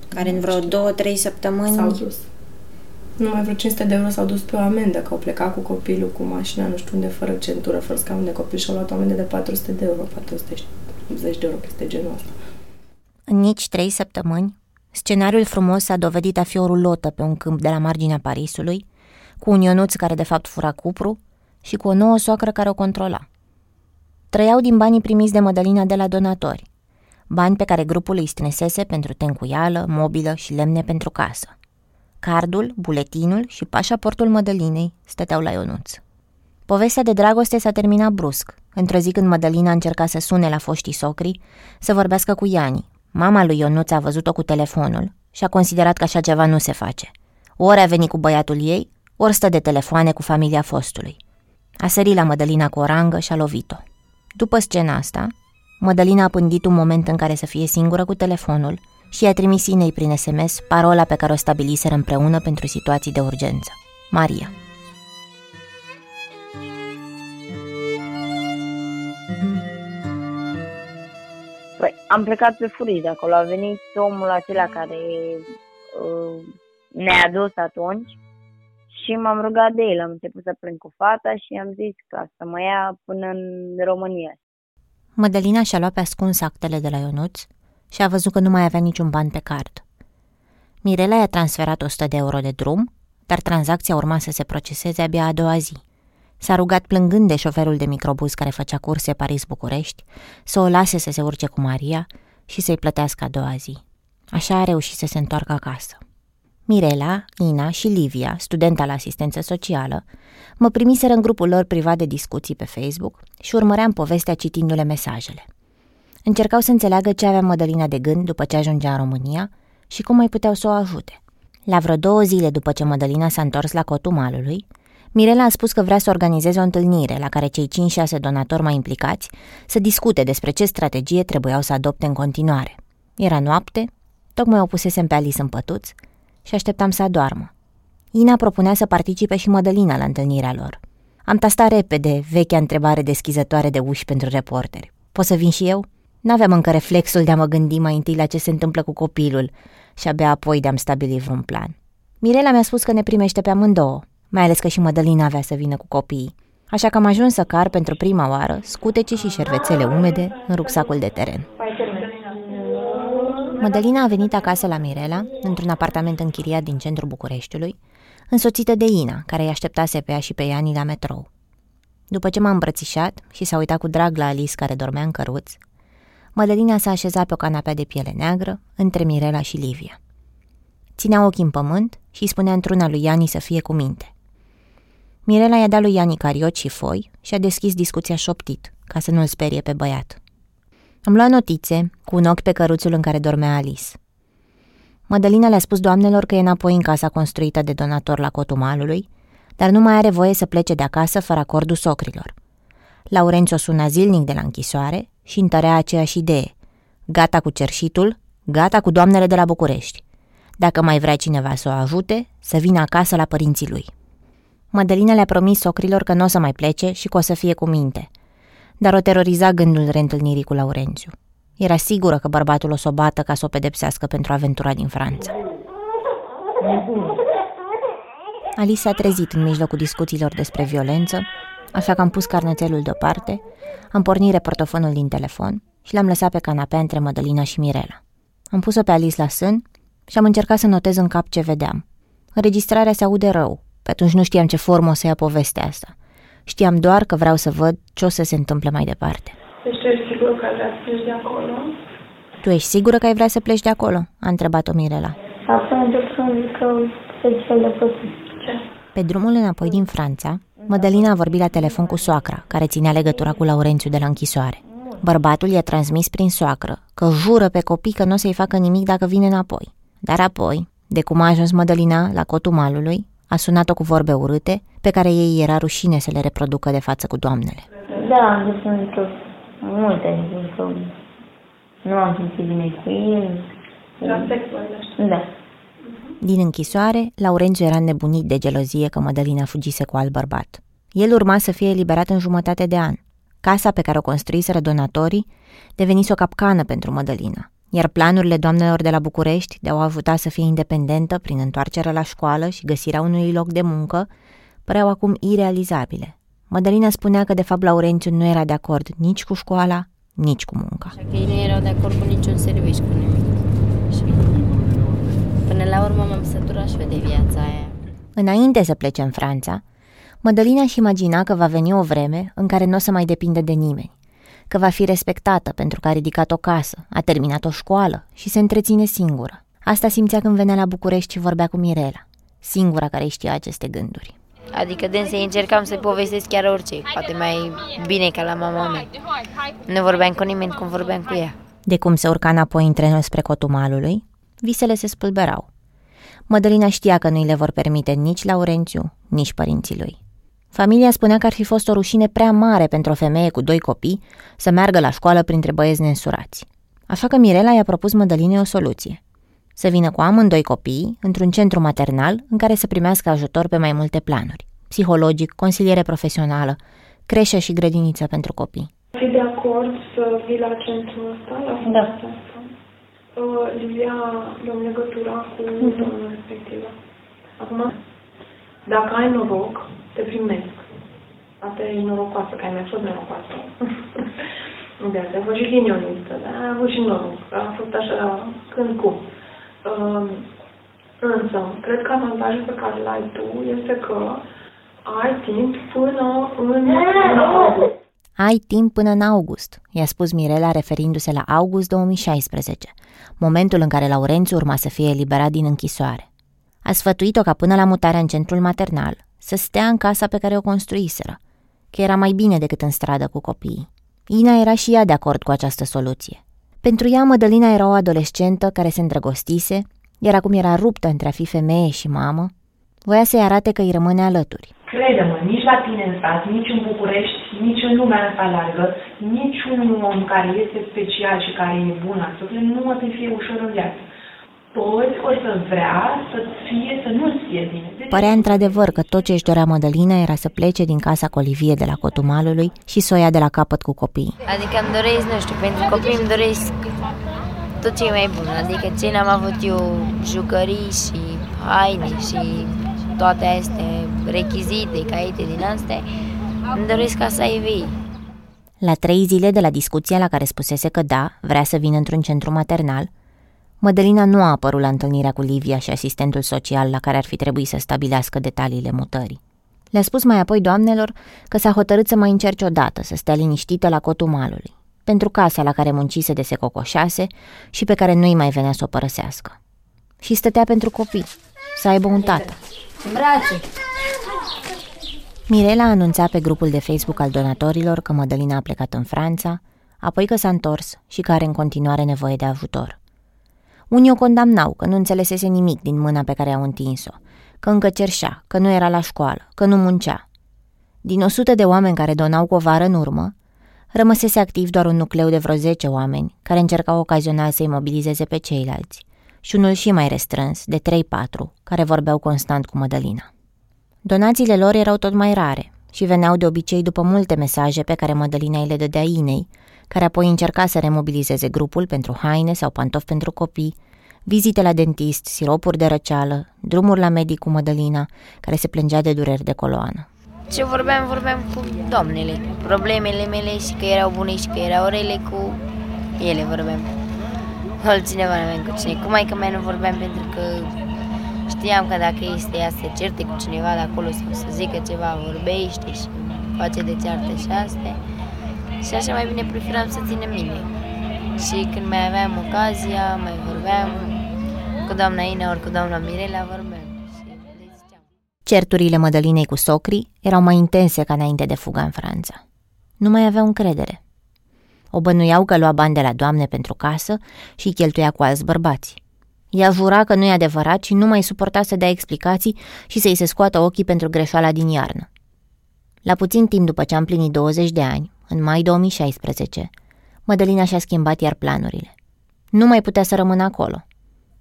Care în vreo două, trei săptămâni... S-au dus. Numai vreo 500 de euro s-au dus pe o amendă, că au plecat cu copilul cu mașina, nu știu unde, fără centură, fără scaun de copil și au luat o amendă de 400 de euro, 480 de euro, peste genul ăsta. În nici trei săptămâni, scenariul frumos s-a dovedit a fi o rulotă pe un câmp de la marginea Parisului, cu un Ionuț care de fapt fura cupru și cu o nouă soacră care o controla. Trăiau din banii primiți de Mădălina de la donatori, bani pe care grupul îi strânsese pentru tencuială, mobilă și lemne pentru casă. Cardul, buletinul și pașaportul Mădălinei stăteau la Ionuț. Povestea de dragoste s-a terminat brusc, într-o zi când Mădălina încerca să sune la foștii socri, să vorbească cu Iani. Mama lui Ionuț a văzut-o cu telefonul și a considerat că așa ceva nu se face. Ori a venit cu băiatul ei, ori stă de telefoane cu familia fostului. A sărit la Mădălina cu o rangă și a lovit-o. După scena asta, Mădălina a pândit un moment în care să fie singură cu telefonul și i-a trimis Inei prin SMS parola pe care o stabiliseră împreună pentru situații de urgență. Maria. Păi, am plecat pe furii de acolo. A venit omul acela care uh, ne-a dus atunci și m-am rugat de el. Am început să plâng cu fata și am zis că să mă ia până în România. Mădălina și-a luat pe ascuns actele de la Ionuț și a văzut că nu mai avea niciun ban pe card. Mirela i-a transferat 100 de euro de drum, dar tranzacția urma să se proceseze abia a doua zi. S-a rugat plângând de șoferul de microbuz care făcea curse Paris-București să o lase să se urce cu Maria și să-i plătească a doua zi. Așa a reușit să se întoarcă acasă. Mirela, Ina și Livia, studenta la asistență socială, mă primiseră în grupul lor privat de discuții pe Facebook și urmăream povestea citindu-le mesajele. Încercau să înțeleagă ce avea Mădălina de gând după ce ajungea în România și cum mai puteau să o ajute. La vreo două zile după ce Mădălina s-a întors la cotul malului, Mirela a spus că vrea să organizeze o întâlnire la care cei 5-6 donatori mai implicați să discute despre ce strategie trebuiau să adopte în continuare. Era noapte, tocmai o pusesem pe Alice în pătuț și așteptam să adoarmă. Ina propunea să participe și Mădălina la întâlnirea lor. Am tastat repede vechea întrebare deschizătoare de uși pentru reporteri. Pot să vin și eu? N-aveam încă reflexul de a mă gândi mai întâi la ce se întâmplă cu copilul și abia apoi de a-mi stabili vreun plan. Mirela mi-a spus că ne primește pe amândouă, mai ales că și Mădălina avea să vină cu copiii. Așa că am ajuns să car pentru prima oară scutece și șervețele umede în rucsacul de teren. Mădălina a venit acasă la Mirela, într-un apartament închiriat din centrul Bucureștiului, însoțită de Ina, care îi așteptase pe ea și pe Iani la metrou. După ce m-a îmbrățișat și s-a uitat cu drag la Alice care dormea în căruț, Mădălina s-a așezat pe o canapea de piele neagră, între Mirela și Livia. Ținea ochii în pământ și spunea într-una lui Iani să fie cu minte. Mirela i-a dat lui Iani cariot și foi și a deschis discuția șoptit, ca să nu-l sperie pe băiat. Am luat notițe, cu un ochi pe căruțul în care dormea Alice. Mădălina le-a spus doamnelor că e înapoi în casa construită de donator la cotul malului, dar nu mai are voie să plece de acasă fără acordul socrilor. Laurențiu o suna zilnic de la închisoare și întărea aceeași idee. Gata cu cerșitul, gata cu doamnele de la București. Dacă mai vrea cineva să o ajute, să vină acasă la părinții lui. Mădălina le-a promis socrilor că nu o să mai plece și că o să fie cu minte. Dar o teroriza gândul reîntâlnirii cu Laurențiu. Era sigură că bărbatul o să o bată ca să o pedepsească pentru aventura din Franța. Alice s-a trezit în mijlocul discuțiilor despre violență, așa că am pus carnețelul deoparte, am pornit reportofonul din telefon și l-am lăsat pe canapea între Mădălina și Mirela. Am pus-o pe Alice la sân și am încercat să notez în cap ce vedeam. Înregistrarea se aude rău, pe atunci nu știam ce formă o să ia povestea asta. Știam doar că vreau să văd ce o să se întâmple mai departe. Deci tu ești sigură că ai vrea să pleci de acolo? Tu ești sigură că ai vrea să pleci de acolo? A întrebat-o Mirela. Apoi încep să zic că se fel de prostit. Ce? Pe drumul înapoi din Franța, Mădălina a vorbit la telefon cu soacra, care ținea legătura cu Laurențiu de la închisoare. Bărbatul i-a transmis prin soacră că jură pe copii că nu o să-i facă nimic dacă vine înapoi. Dar apoi, de cum a ajuns Mădălina la cotul malului, a sunat-o cu vorbe urâte, pe care ei era rușine să le reproducă de față cu doamnele. Da, am găsit că multe, că nu am simțit bine cu el. La sexual, Da. Din închisoare, Laurențiu era nebunit de gelozie că Mădălina fugise cu alt bărbat. El urma să fie eliberat în jumătate de an. Casa pe care o construiseră donatorii devenise o capcană pentru Mădălina, iar planurile doamnelor de la București de a o ajuta să fie independentă prin întoarcerea la școală și găsirea unui loc de muncă păreau acum irealizabile. Mădălina spunea că de fapt Laurențiu nu era de acord nici cu școala, nici cu munca. Așa că ei nu erau de acord cu niciun serviciu, cu nimic. Și până la urmă m-am săturat și eu de viața aia. Înainte să plece în Franța, Mădălina își imagina că va veni o vreme în care nu o să mai depinde de nimeni, că va fi respectată pentru că a ridicat o casă, a terminat o școală și se întreține singură. Asta simțea când venea la București și vorbea cu Mirela, singura care știa aceste gânduri. Adică dânsei încercam să-i povestesc chiar orice, poate mai bine ca la mama mea. Nu vorbeam cu nimeni cum vorbeam cu ea. De cum se urca înapoi în trenul spre cotul malului, visele se spulberau. Mădălina știa că nu-i le vor permite nici Laurențiu, nici părinții lui. Familia spunea că ar fi fost o rușine prea mare pentru o femeie cu doi copii să meargă la școală printre băieți neînsurați. Așa că Mirela i-a propus Mădălinei o soluție. Să vină cu amândoi copii într-un centru maternal în care să primească ajutor pe mai multe planuri. Psihologic, consiliere profesională, creșă și grădiniță pentru copii. Fi de acord să vii la centrul ăsta, la Da. funcția asta? Uh, Livia, luăm legătura cu doamna respectivă. Acum, dacă ai noroc, te primesc. Asta e norocoasă, că ai mai fost norocoasă. [LAUGHS] de asta a fost și ghinionistă, dar a avut și noroc. A fost așa, când cum. Uh, însă, cred că avantajul pe care l-ai tu este că ai timp până în, în august. Ai timp până în august, i-a spus Mirela referindu-se la august 2016, momentul în care Laurențiu urma să fie eliberat din închisoare. A sfătuit-o ca până la mutarea în centrul maternal să stea în casa pe care o construiseră, că era mai bine decât în stradă cu copiii. Ina era și ea de acord cu această soluție. Pentru ea, Mădălina era o adolescentă care se îndrăgostise, iar acum era ruptă între a fi femeie și mamă, voia să-i arate că îi rămâne alături. Crede-mă, nici la tine în stat, nici în București, nici în lumea asta largă, nici un om care este special și care e bun la suflet nu o să fie ușor în viață. Toți o să vrea să fie, să nu-ți fie bine. Deci, Părea într-adevăr că tot ce își dorea Mădălina era să plece din casa Colivie de la Cotumalului și să o ia de la capăt cu copiii. Adică îmi doresc, nu știu, pentru copii îmi doresc tot ce e mai bun. Adică ce n-am avut eu, jucării și haine și toate astea, rechizite, caiete din astea, îmi doresc ca să ai vii. La trei zile de la discuția la care spusese că da, vrea să vină într-un centru maternal, Mădălina nu a apărut la întâlnirea cu Livia și asistentul social la care ar fi trebuit să stabilească detaliile mutării. Le-a spus mai apoi doamnelor că s-a hotărât să mai încerce odată să stea liniștită la cotul malului, pentru casa la care muncise de se cocoșase și pe care nu-i mai venea să o părăsească. Și stătea pentru copii, să aibă un tată. Brațe! Mirela a anunțat pe grupul de Facebook al donatorilor că Mădălina a plecat în Franța, apoi că s-a întors și că are în continuare nevoie de ajutor. Unii o condamnau că nu înțelesese nimic din mâna pe care au întins-o, că încă cerșea, că nu era la școală, că nu muncea. Din 100 de oameni care donau cu o vară în urmă, rămăsese activ doar un nucleu de vreo 10 oameni care încercau ocazional să-i mobilizeze pe ceilalți și unul și mai restrâns, de 3-4, care vorbeau constant cu Mădălina. Donațiile lor erau tot mai rare și veneau de obicei după multe mesaje pe care Mădălina îi le dădea Inei, care apoi încerca să remobilizeze grupul pentru haine sau pantofi pentru copii, vizite la dentist, siropuri de răceală, drumuri la medic cu Mădălina, care se plângea de dureri de coloană. Ce vorbeam, vorbeam cu doamnele, problemele mele și că erau bune și că erau rele cu ele vorbeam. Altcineva nu aveam cu cine. Cum mai că mai nu vorbeam pentru că știam că dacă este ea să certe cu cineva de acolo sau să zică ceva, vorbește și face de ceartă și astea. Și așa mai bine preferam să ținem mine. Și când mai aveam ocazia, mai vorbeam cu doamna Ina ori cu doamna Mirela, vorbeam. Certurile Mădălinei cu socrii erau mai intense ca înainte de fuga în Franța. Nu mai aveau încredere. O bănuiau că lua bani de la doamne pentru casă și îi cheltuia cu alți bărbați. Ea jura că nu e adevărat și nu mai suporta să dea explicații și să-i se scoată ochii pentru greșeala din iarnă. La puțin timp după ce am plinit 20 de ani, în mai 2016, Mădălina și-a schimbat iar planurile. Nu mai putea să rămână acolo,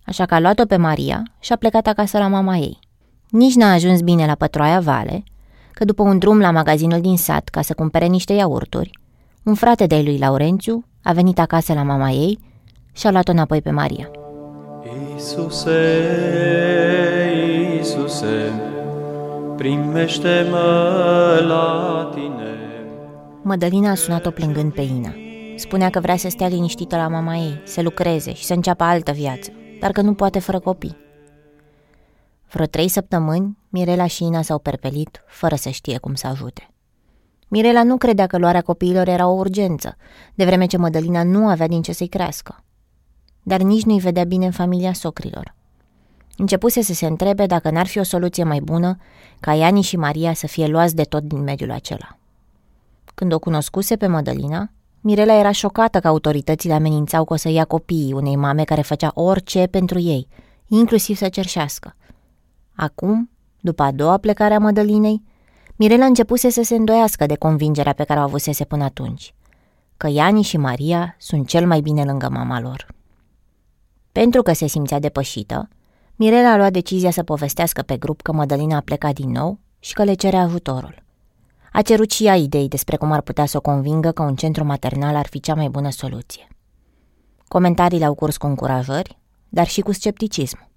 așa că a luat-o pe Maria și a plecat acasă la mama ei. Nici n-a ajuns bine la Pătroaia Vale, că după un drum la magazinul din sat ca să cumpere niște iaurturi, un frate de lui Laurențiu a venit acasă la mama ei și a luat-o înapoi pe Maria. Iisuse, Iisuse, primește-mă la tine. Mădălina a sunat-o plângând pe Ina. Spunea că vrea să stea liniștită la mama ei, să lucreze și să înceapă altă viață, dar că nu poate fără copii. Vreo trei săptămâni, Mirela și Ina s-au perpelit, fără să știe cum să ajute. Mirela nu credea că luarea copiilor era o urgență, de vreme ce Mădălina nu avea din ce să-i crească. Dar nici nu-i vedea bine în familia socrilor. Începuse să se întrebe dacă n-ar fi o soluție mai bună ca Iani și Maria să fie luați de tot din mediul acela. Când o cunoscuse pe Mădălina, Mirela era șocată că autoritățile amenințau că o să ia copiii unei mame care făcea orice pentru ei, inclusiv să cerșească. Acum, după a doua plecare a Mădălinei, Mirela începuse să se îndoiască de convingerea pe care o avusese până atunci, că Iani și Maria sunt cel mai bine lângă mama lor. Pentru că se simțea depășită, Mirela a luat decizia să povestească pe grup că Mădălina a plecat din nou și că le cere ajutorul. A cerut și ea idei despre cum ar putea să o convingă că un centru maternal ar fi cea mai bună soluție. Comentariile au curs cu încurajări, dar și cu scepticism.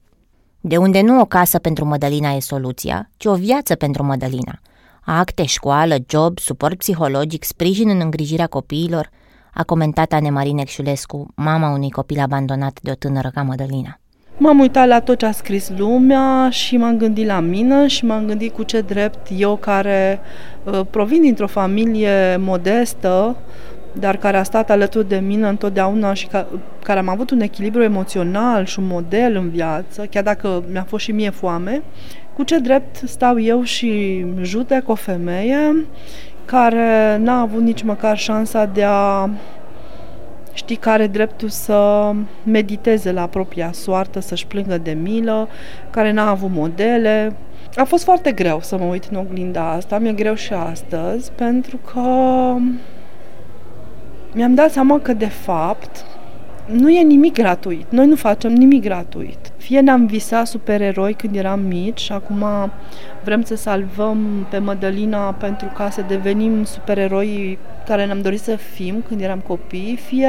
De unde nu o casă pentru Mădălina e soluția, ci o viață pentru Mădălina. Acte, școală, job, suport psihologic, sprijin în îngrijirea copiilor, a comentat Anemarie Necșulescu, mama unui copil abandonat de o tânără ca Mădălina. M-am uitat la tot ce a scris lumea și m-am gândit la mine și m-am gândit cu ce drept eu care uh, provin dintr-o familie modestă, dar care a stat alături de mine întotdeauna și ca, care am avut un echilibru emoțional și un model în viață, chiar dacă mi-a fost și mie foame, cu ce drept stau eu și judec o femeie care n-a avut nici măcar șansa de a ști că are dreptul să mediteze la propria soartă, să-și plângă de milă, care n-a avut modele. A fost foarte greu să mă uit în oglinda asta, mi-e greu și astăzi, pentru că mi-am dat seama că, de fapt, nu e nimic gratuit. Noi nu facem nimic gratuit. Fie ne-am visat supereroi când eram mici și acum vrem să salvăm pe Mădălina pentru ca să devenim supereroi care ne-am dorit să fim când eram copii, fie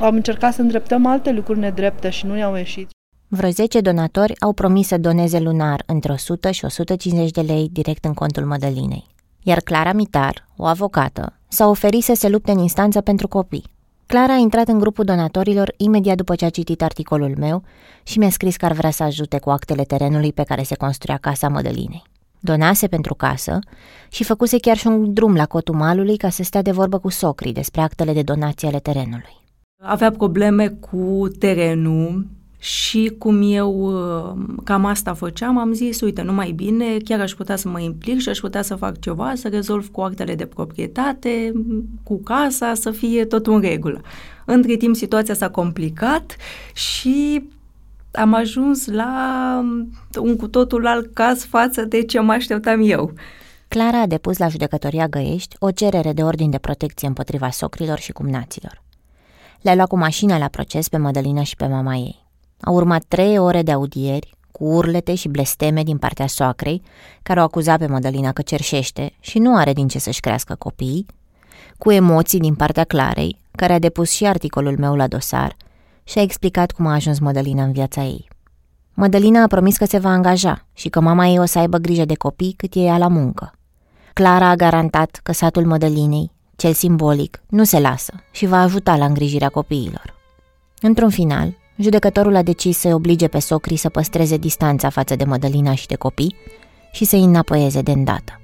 am încercat să îndreptăm alte lucruri nedrepte și nu ne-au ieșit. Vreo 10 donatori au promis să doneze lunar între 100 și 150 de lei direct în contul Mădălinei. Iar Clara Mitar, o avocată, s-a oferit să se lupte în instanță pentru copii. Clara a intrat în grupul donatorilor imediat după ce a citit articolul meu și mi-a scris că ar vrea să ajute cu actele terenului pe care se construia casa Mădălinei. Donase pentru casă și făcuse chiar și un drum la cotul malului ca să stea de vorbă cu socrii despre actele de donație ale terenului. Avea probleme cu terenul, și cum eu uh, cam asta făceam, am zis, uite, nu mai bine, chiar aș putea să mă implic și aș putea să fac ceva, să rezolv cu actele de proprietate, cu casa, să fie tot în regulă. Între timp, situația s-a complicat și am ajuns la un cu totul alt caz față de ce mă așteptam eu. Clara a depus la judecătoria Găiești o cerere de ordin de protecție împotriva socrilor și cumnaților. Le-a luat cu mașina la proces pe Mădălina și pe mama ei. Au urmat trei ore de audieri, cu urlete și blesteme din partea soacrei, care o acuza pe Mădălina că cerșește și nu are din ce să-și crească copiii, cu emoții din partea Clarei, care a depus și articolul meu la dosar și a explicat cum a ajuns Mădălina în viața ei. Mădălina a promis că se va angaja și că mama ei o să aibă grijă de copii cât e ea la muncă. Clara a garantat că satul Mădălinei, cel simbolic, nu se lasă și va ajuta la îngrijirea copiilor. Într-un final, judecătorul a decis să-i oblige pe socrii să păstreze distanța față de Mădălina și de copii și să-i înapoieze de îndată.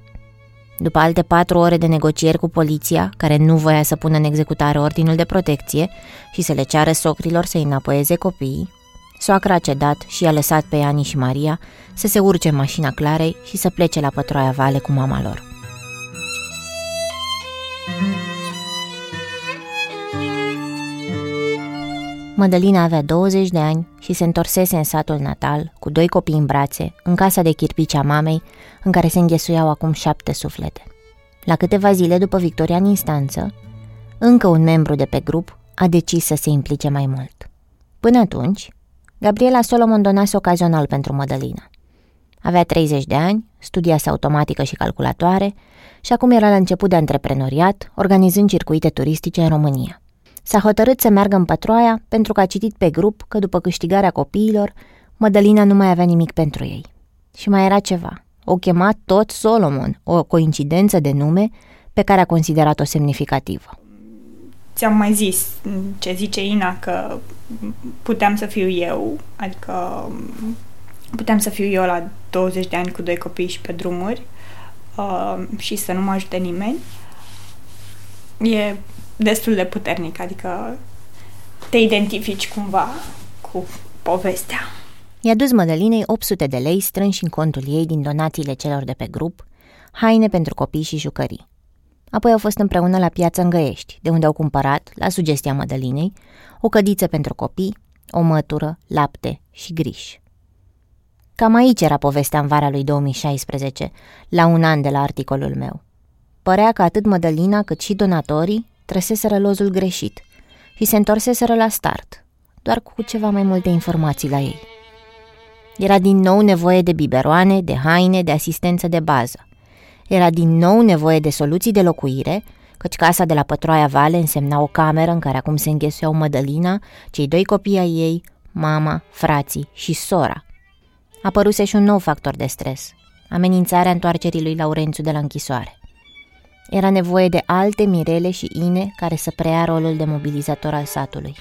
După alte patru ore de negocieri cu poliția, care nu voia să pună în executare ordinul de protecție și să le ceară socrilor să-i înapoieze copiii, soacra a cedat și a lăsat pe Ani și Maria să se urce în mașina Clarei și să plece la Pătroaia Vale cu mama lor. Mădălina avea 20 de ani și se întorsese în satul natal, cu doi copii în brațe, în casa de chirpici a mamei, în care se înghesuiau acum șapte suflete. La câteva zile după victoria în instanță, încă un membru de pe grup a decis să se implice mai mult. Până atunci, Gabriela Solomon donase ocazional pentru Mădălina. Avea 30 de ani, studiase automatică și calculatoare și acum era la început de antreprenoriat, organizând circuite turistice în România. S-a hotărât să meargă în Pătroaia pentru că a citit pe grup că după câștigarea copiilor, Mădălina nu mai avea nimic pentru ei. Și mai era ceva. O chema tot Solomon, o coincidență de nume pe care a considerat-o semnificativă. Ți-am mai zis ce zice Ina că puteam să fiu eu, adică puteam să fiu eu la 20 de ani cu doi copii și pe drumuri uh, și să nu mă ajute nimeni. E destul de puternic, adică te identifici cumva cu povestea. I-a dus Mădălinei 800 de lei strânși în contul ei din donațiile celor de pe grup, haine pentru copii și jucării. Apoi au fost împreună la piață în Găiești, de unde au cumpărat, la sugestia Mădălinei, o cădiță pentru copii, o mătură, lapte și griș. Cam aici era povestea în vara lui 2016, la un an de la articolul meu. Părea că atât Mădălina cât și donatorii trăseseră lozul greșit și se întorseseră la start, doar cu ceva mai multe informații la ei. Era din nou nevoie de biberoane, de haine, de asistență de bază. Era din nou nevoie de soluții de locuire, căci casa de la Pătroaia Vale însemna o cameră în care acum se înghesuiau Mădălina, cei doi copii ai ei, mama, frații și sora. Apăruse și un nou factor de stres, amenințarea întoarcerii lui Laurențiu de la închisoare. Era nevoie de alte Mirele și Ine care să preia rolul de mobilizator al satului.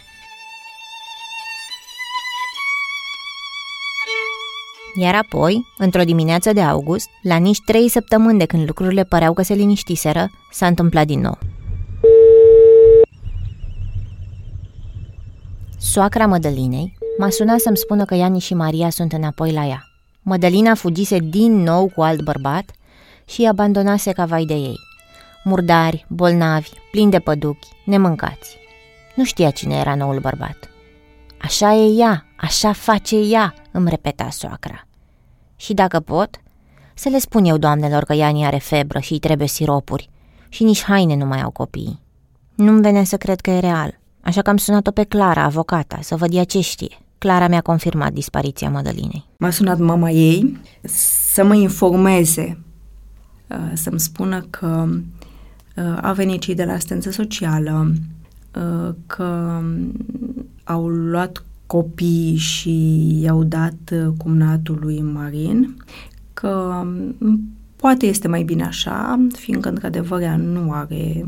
Iar apoi, într-o dimineață de august, la nici trei săptămâni de când lucrurile păreau că se liniștiseră, s-a întâmplat din nou. Soacra Mădălinei m-a sunat să-mi spună că Iani și Maria sunt înapoi la ea. Mădălina fugise din nou cu alt bărbat și abandonase ca vai de ei murdari, bolnavi, plini de păduchi, nemâncați. Nu știa cine era noul bărbat. Așa e ea, așa face ea, îmi repeta soacra. Și dacă pot, să le spun eu doamnelor că Iani are febră și îi trebuie siropuri și nici haine nu mai au copii. Nu-mi venea să cred că e real, așa că am sunat-o pe Clara, avocata, să văd ea ce știe. Clara mi-a confirmat dispariția Mădălinei. M-a sunat mama ei să mă informeze, uh, să-mi spună că Uh, au venit cei de la asistență socială, uh, că au luat copii și i-au dat uh, cumnatului Marin, că um, poate este mai bine așa, fiindcă într-adevăr ea nu are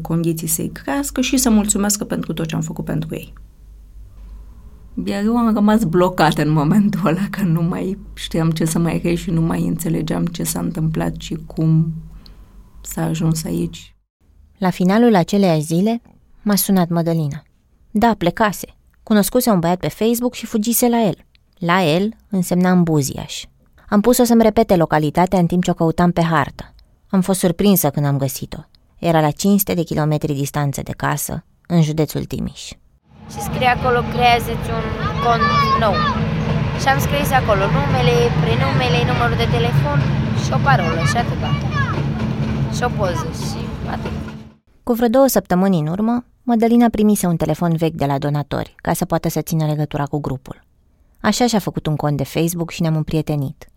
condiții să-i crească și să mulțumească pentru tot ce am făcut pentru ei. Iar eu am rămas blocată în momentul ăla, că nu mai știam ce să mai rei și nu mai înțelegeam ce s-a întâmplat și cum s-a ajuns aici. La finalul acelei zile m-a sunat Mădălina. Da, plecase. Cunoscuse un băiat pe Facebook și fugise la el. La el însemna în Buziaș. Am pus-o să-mi repete localitatea în timp ce o căutam pe hartă. Am fost surprinsă când am găsit-o. Era la 500 de kilometri distanță de casă, în județul Timiș. Și scrie acolo, creează-ți un cont nou. Și am scris acolo numele, prenumele, numărul de telefon și o parolă și atât. Și o poză și atât. Cu vreo două săptămâni în urmă, Mădălina primise un telefon vechi de la donatori ca să poată să țină legătura cu grupul. Așa și-a făcut un cont de Facebook și ne-am împrietenit.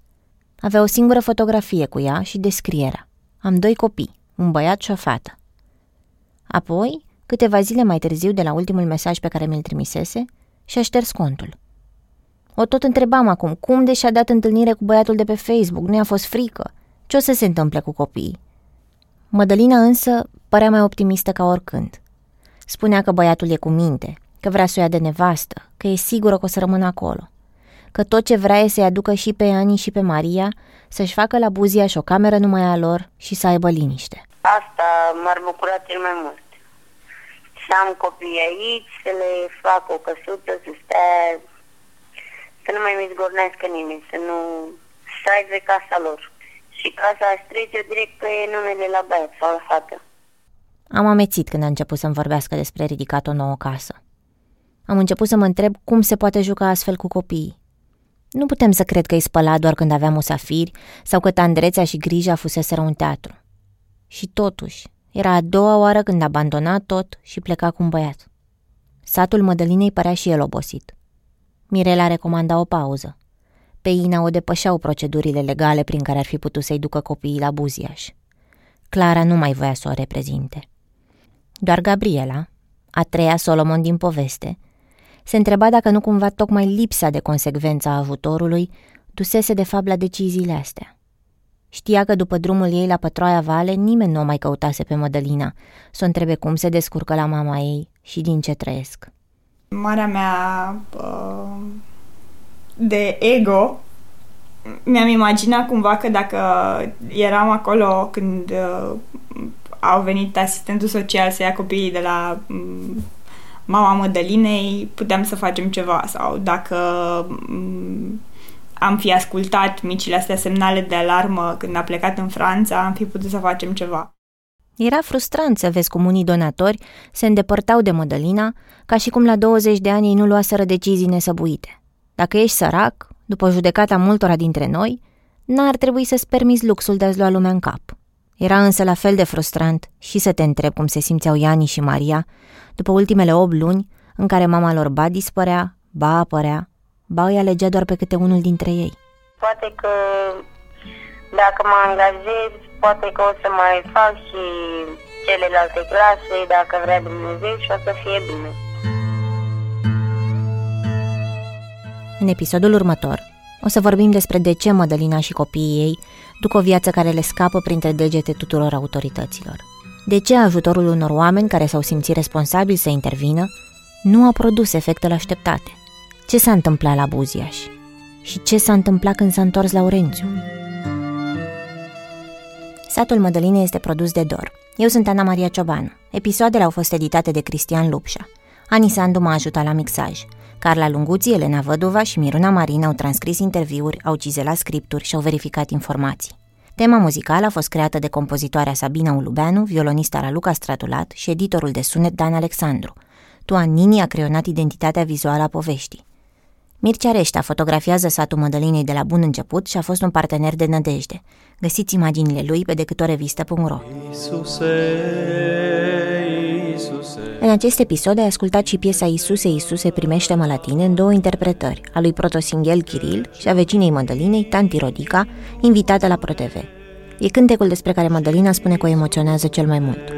Avea o singură fotografie cu ea și descrierea. Am doi copii, un băiat și o fată. Apoi, câteva zile mai târziu de la ultimul mesaj pe care mi-l trimisese, și-a șters contul. O tot întrebam acum, cum de și-a dat întâlnire cu băiatul de pe Facebook? Nu i-a fost frică? Ce o să se întâmple cu copiii? Mădălina însă părea mai optimistă ca oricând. Spunea că băiatul e cu minte, că vrea să o ia de nevastă, că e sigură că o să rămână acolo. Că tot ce vrea e să-i aducă și pe Ani și pe Maria, să-și facă la buziaș și o cameră numai a lor și să aibă liniște. Asta m-ar bucura cel mai mult. Să am copii aici, să le fac o căsuță, să stea, să nu mai mi zgornească nimeni, să nu să aibă casa lor. Și casa aș trece direct pe numele la băiat sau la fată. Am amețit când a început să-mi vorbească despre ridicat o nouă casă. Am început să mă întreb cum se poate juca astfel cu copiii. Nu putem să cred că îi spăla doar când aveam musafiri sau că tandrețea și grija fuseseră un teatru. Și totuși, era a doua oară când abandona tot și pleca cu un băiat. Satul Mădălinei părea și el obosit. Mirela recomanda o pauză. Pe Ina o depășeau procedurile legale prin care ar fi putut să-i ducă copiii la Buziaș. Clara nu mai voia să o reprezinte. Doar Gabriela, a treia Solomon din poveste, se întreba dacă nu cumva tocmai lipsa de consecvență a avutorului dusese de fapt la deciziile astea. Știa că după drumul ei la Pătroaia Vale nimeni nu o mai căutase pe Mădălina, să o întrebe cum se descurcă la mama ei și din ce trăiesc. Marea mea uh, de ego mi-am imaginat cumva că dacă eram acolo când uh, au venit asistentul social să ia copiii de la um, mama Mădălinei, puteam să facem ceva sau dacă um, am fi ascultat micile astea semnale de alarmă când a plecat în Franța, am fi putut să facem ceva. Era frustrant să vezi cum unii donatori se îndepărtau de Mădălina, ca și cum la 20 de ani ei nu luaseră decizii nesăbuite. Dacă ești sărac, după judecata multora dintre noi, n-ar trebui să-ți permiți luxul de a-ți lua lumea în cap. Era însă la fel de frustrant și să te întreb cum se simțeau Iani și Maria după ultimele 8 luni în care mama lor ba dispărea, ba apărea, ba îi alegea doar pe câte unul dintre ei. Poate că dacă mă angajez, poate că o să mai fac și celelalte clase, dacă vrea Dumnezeu și o să fie bine. În episodul următor o să vorbim despre de ce Mădălina și copiii ei duc o viață care le scapă printre degete tuturor autorităților. De ce ajutorul unor oameni care s-au simțit responsabili să intervină nu a produs efectele așteptate? Ce s-a întâmplat la Buziaș? Și ce s-a întâmplat când s-a întors la Urențiu? Satul Mădălinei este produs de Dor. Eu sunt Ana Maria Ciobanu. Episoadele au fost editate de Cristian Lupșa. Ani Sandu m-a ajutat la mixaj. Carla Lunguții, Elena Vădova și Miruna Marin au transcris interviuri, au cizelat scripturi și au verificat informații. Tema muzicală a fost creată de compozitoarea Sabina Ulubeanu, violonista Raluca Stratulat și editorul de sunet Dan Alexandru. Tuan Nini a creionat identitatea vizuală a poveștii. Mircea Reșta fotografiază satul Mădălinei de la bun început și a fost un partener de nădejde. Găsiți imaginile lui pe decâtorevista.ro Iisuse, Iisuse. În acest episod ai ascultat și piesa Iisuse, Iisuse primește-mă la tine în două interpretări, a lui protosinghel Chiril și a vecinei Mădălinei, Tanti Rodica, invitată la ProTV. E cântecul despre care Mădălina spune că o emoționează cel mai mult.